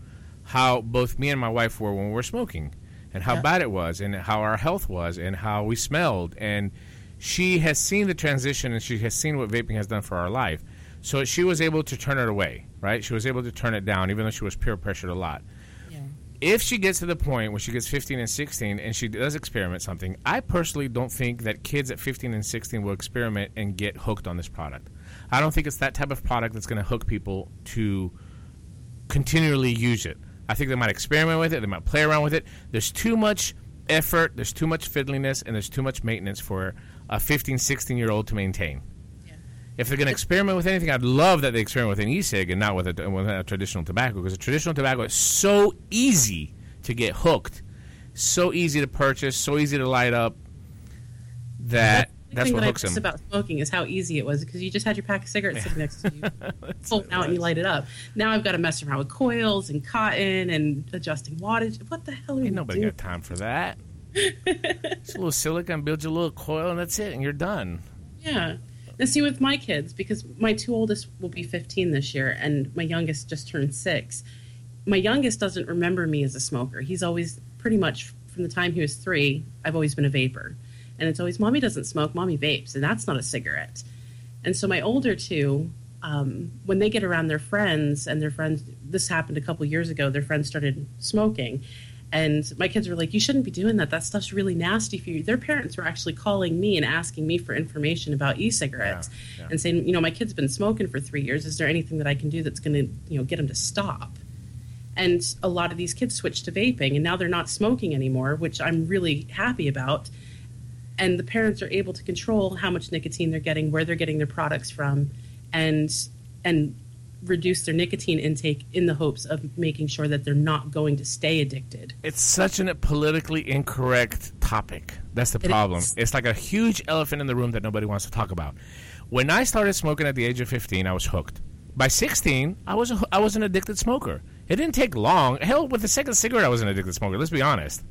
how both me and my wife were when we were smoking, and how Yeah. bad it was, and how our health was, and how we smelled, and she has seen the transition, and she has seen what vaping has done for our life. So she was able to turn it away, right? She was able to turn it down, even though she was peer pressured a lot if she gets to the point where she gets 15 and 16 and she does experiment something, I personally don't think that kids at 15 and 16 will experiment and get hooked on this product. I don't think it's that type of product that's going to hook people to continually use it. I think they might experiment with it, they might play around with it. There's too much effort, there's too much fiddliness, and there's too much maintenance for a 15, 16 year old to maintain. If they're going to experiment with anything, I'd love that they experiment with an e-cig and not with a, with a traditional tobacco because a traditional tobacco is so easy to get hooked, so easy to purchase, so easy to light up that The that's thing what that I hooks them. about smoking is how easy it was because you just had your pack of cigarettes sitting next to you, pull it out and you light it up. Now I've got to mess around with coils and cotton and adjusting wattage. What the hell are you Ain't nobody doing? got time for that. Just a little silicone, build you a little coil, and that's it, and you're done. Yeah. Now, see, with my kids, because my two oldest will be 15 this year, and my youngest just turned six. My youngest doesn't remember me as a smoker. He's always pretty much from the time he was three. I've always been a vapor, and it's always mommy doesn't smoke, mommy vapes, and that's not a cigarette. And so my older two, um, when they get around their friends, and their friends, this happened a couple years ago. Their friends started smoking, and my kids were like, "You shouldn't be doing that. That stuff's really nasty for you." Their parents were actually calling me and asking me for information about e-cigarettes yeah. and saying, "You know, my kid's been smoking for three years. Is there anything that I can do that's going to, you know, get him to stop?" And a lot of these kids switched to vaping, and now they're not smoking anymore, which I'm really happy about. And the parents are able to control how much nicotine they're getting, where they're getting their products from, and and reduce their nicotine intake in the hopes of making sure that they're not going to stay addicted. It's such a politically incorrect topic. That's the problem. is. It's like a huge elephant in the room that nobody wants to talk about. When I started smoking at the age of 15, I was hooked. By 16, I was a, I was an addicted smoker. It didn't take long. Hell, with the second cigarette, I was an addicted smoker. Let's be honest.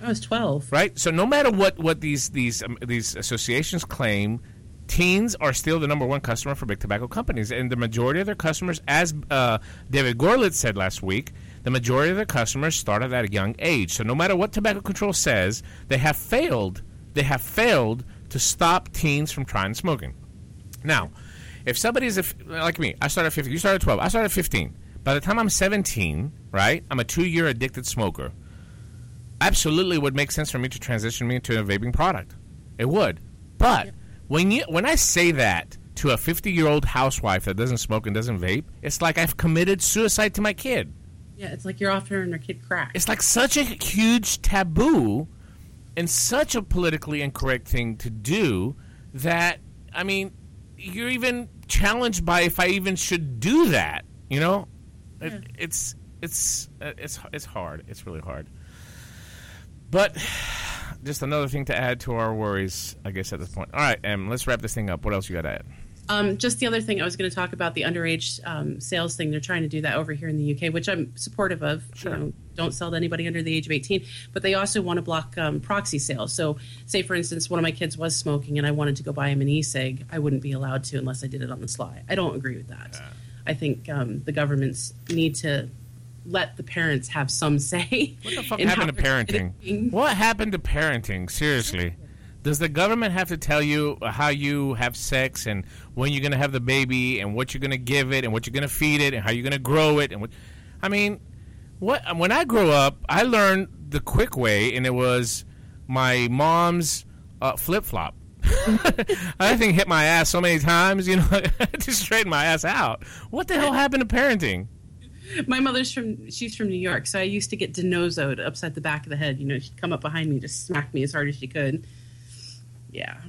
I was 12. Right? So no matter what what these these um, these associations claim, teens are still the number one customer for big tobacco companies, and the majority of their customers, as uh, David Goerlitz said last week, the majority of their customers started at a young age. So no matter what tobacco control says, they have failed. They have failed to stop teens from trying smoking. Now, if somebody's a f like me, I started at 15. You started at 12. I started at 15. By the time I'm 17, right, I'm a two-year addicted smoker. Absolutely, would make sense for me to transition me into a vaping product. It would, but when you when I say that to a 50 year old housewife that doesn't smoke and doesn't vape, it's like I've committed suicide to my kid. Yeah, it's like you're offering your kid crack. It's like such a huge taboo and such a politically incorrect thing to do that I mean, you're even challenged by if I even should do that. You know, it, it's it's uh, it's it's hard. It's really hard. But just another thing to add to our worries, I guess, at this point. All right, Em, let's wrap this thing up. What else you got to add? Um, just the other thing I was going to talk about the underage um, sales thing. They're trying to do that over here in the UK, which I'm supportive of. You know, don't sell to anybody under the age of 18. But they also want to block um, proxy sales. So, say for instance, one of my kids was smoking, and I wanted to go buy him an e-cig. I wouldn't be allowed to unless I did it on the sly. I don't agree with that. I think um, the governments need to let the parents have some say. What the fuck happened to parenting? What happened to parenting? Seriously. Does the government have to tell you how you have sex and when you're going to have the baby and what you're going to give it and what you're going to feed it and how you're going to grow it and what I mean, what when I grew up, I learned the quick way and it was my mom's uh, flip-flop. I think hit my ass so many times, you know, to straighten my ass out. What the hell happened to parenting? My mother's from she's from New York, so I used to get denozoed upside the back of the head. You know, she'd come up behind me, just smack me as hard as she could. Yeah.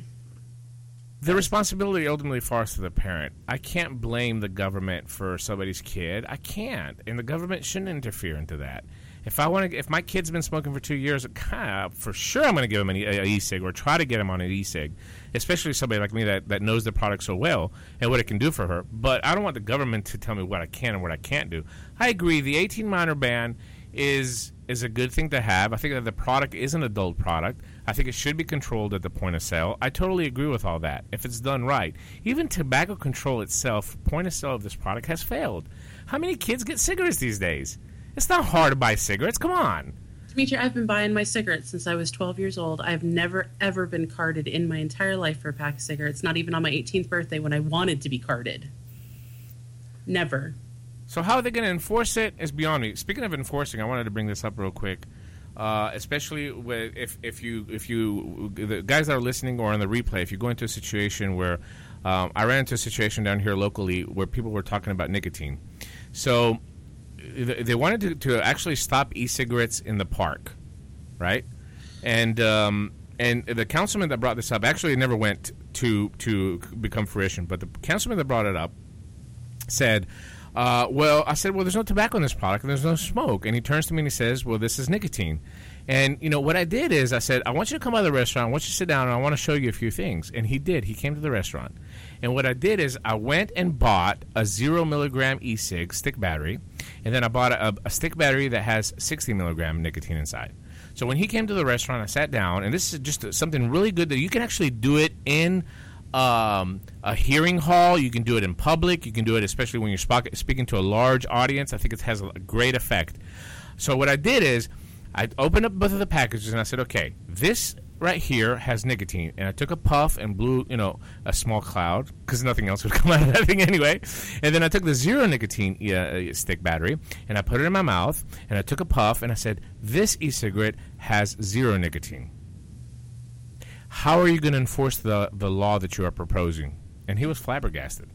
The responsibility ultimately falls to the parent. I can't blame the government for somebody's kid. I can't, and the government shouldn't interfere into that. If I want to, if my kid's been smoking for two years, of, for sure I'm going to give him an e- a e-cig or try to get him on an e-cig, especially somebody like me that, that knows the product so well and what it can do for her. But I don't want the government to tell me what I can and what I can't do. I agree. The 18 minor ban is is a good thing to have. I think that the product is an adult product. I think it should be controlled at the point of sale. I totally agree with all that if it's done right. Even tobacco control itself, point of sale of this product has failed. How many kids get cigarettes these days? It's not hard to buy cigarettes. Come on. Dimitri, I've been buying my cigarettes since I was 12 years old. I've never, ever been carded in my entire life for a pack of cigarettes, not even on my 18th birthday when I wanted to be carded. Never. So how are they going to enforce it is beyond me. Speaking of enforcing, I wanted to bring this up real quick, uh, especially with, if if you if you the guys that are listening or on the replay, if you go into a situation where um, I ran into a situation down here locally where people were talking about nicotine, so they wanted to, to actually stop e-cigarettes in the park, right? And um, and the councilman that brought this up actually never went to to become fruition, but the councilman that brought it up said, uh, "Well, I said, well, there's no tobacco in this product, and there's no smoke." And he turns to me and he says, "Well, this is nicotine." And you know what I did is I said, "I want you to come by the restaurant. I want you to sit down, and I want to show you a few things." And he did. He came to the restaurant, and what I did is I went and bought a zero milligram e-cig stick battery, and then I bought a, a stick battery that has 60 milligram nicotine inside. So when he came to the restaurant, I sat down, and this is just something really good that you can actually do it in um, a hearing hall. You can do it in public. You can do it especially when you're sp- speaking to a large audience. I think it has a great effect. So what I did is I opened up both of the packages and I said, okay, this right here has nicotine, and I took a puff and blew, you know, a small cloud because nothing else would come out of that thing anyway. And then I took the zero nicotine uh, stick battery and I put it in my mouth, and I took a puff and I said, this e-cigarette has zero nicotine. How are you going to enforce the the law that you are proposing? And he was flabbergasted.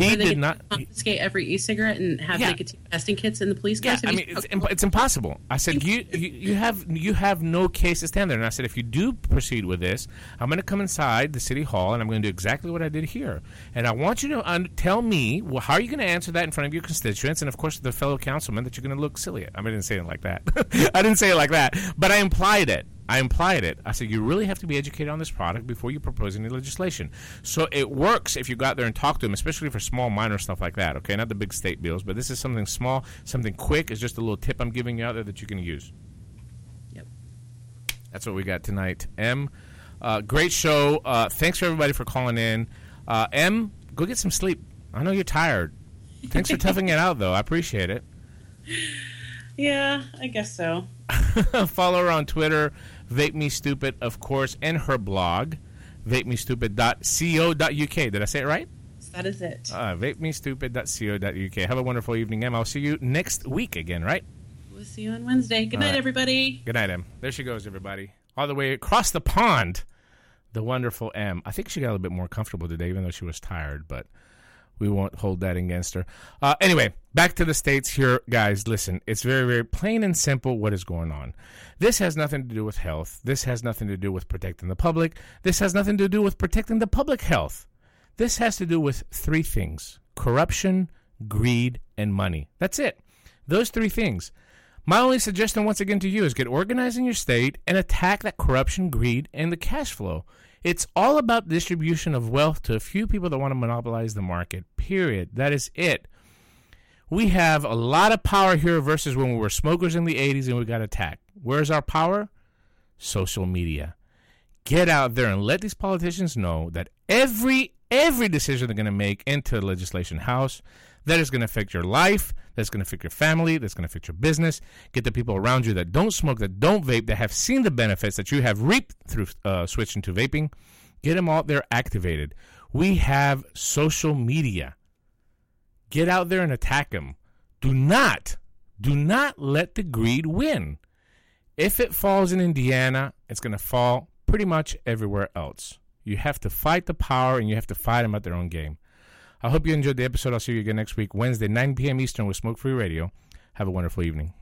Yeah, he they did not. confiscate every e-cigarette and have Yeah. nicotine testing kits in the police Yeah, cars. Have I mean, it's, imp- it's impossible. I said you, you you have you have no case to stand there, and I said if you do proceed with this, I'm going to come inside the city hall and I'm going to do exactly what I did here, and I want you to un- tell me well, how are you going to answer that in front of your constituents and of course the fellow councilman that you're going to look silly at. I, mean, I didn't say it like that. I didn't say it like that, but I implied it. I implied it. I said you really have to be educated on this product before you propose any legislation. So it works if you go out there and talk to them, especially for small, minor stuff like that. Okay, not the big state bills, but this is something small, something quick. It's just a little tip I'm giving you out there that you can use. Yep. That's what we got tonight. Em, uh, great show. Uh, thanks for everybody for calling in. Uh, Em, go get some sleep. I know you're tired. Thanks for toughing it out, though. I appreciate it. Yeah, I guess so. Follow her on Twitter, Vape Me Stupid, of course, and her blog, vapemestupid.co.uk. Did I say it right? That is it. Uh, vapemestupid.co.uk. Have a wonderful evening, Em. I'll see you next week again, right? We'll see you on Wednesday. Good All night, right. everybody. Good night, Em. There she goes, everybody. All the way across the pond, the wonderful Em. I think she got a little bit more comfortable today, even though she was tired, but we won't hold that against her. Uh, anyway, back to the States here, guys. Listen, it's very, very plain and simple what is going on. This has nothing to do with health. This has nothing to do with protecting the public. This has nothing to do with protecting the public health. This has to do with three things corruption, greed, and money. That's it. Those three things. My only suggestion, once again, to you is get organized in your state and attack that corruption, greed, and the cash flow. It's all about distribution of wealth to a few people that want to monopolize the market. Period. That is it. We have a lot of power here versus when we were smokers in the 80s and we got attacked. Where's our power? Social media. Get out there and let these politicians know that every every decision they're going to make into the legislation house that is going to affect your life, that's going to affect your family, that's going to affect your business. Get the people around you that don't smoke, that don't vape, that have seen the benefits that you have reaped through uh, switching to vaping. Get them out there activated. We have social media. Get out there and attack them. Do not, do not let the greed win. If it falls in Indiana, it's going to fall pretty much everywhere else. You have to fight the power and you have to fight them at their own game. I hope you enjoyed the episode. I'll see you again next week, Wednesday, 9 p.m. Eastern with Smoke Free Radio. Have a wonderful evening.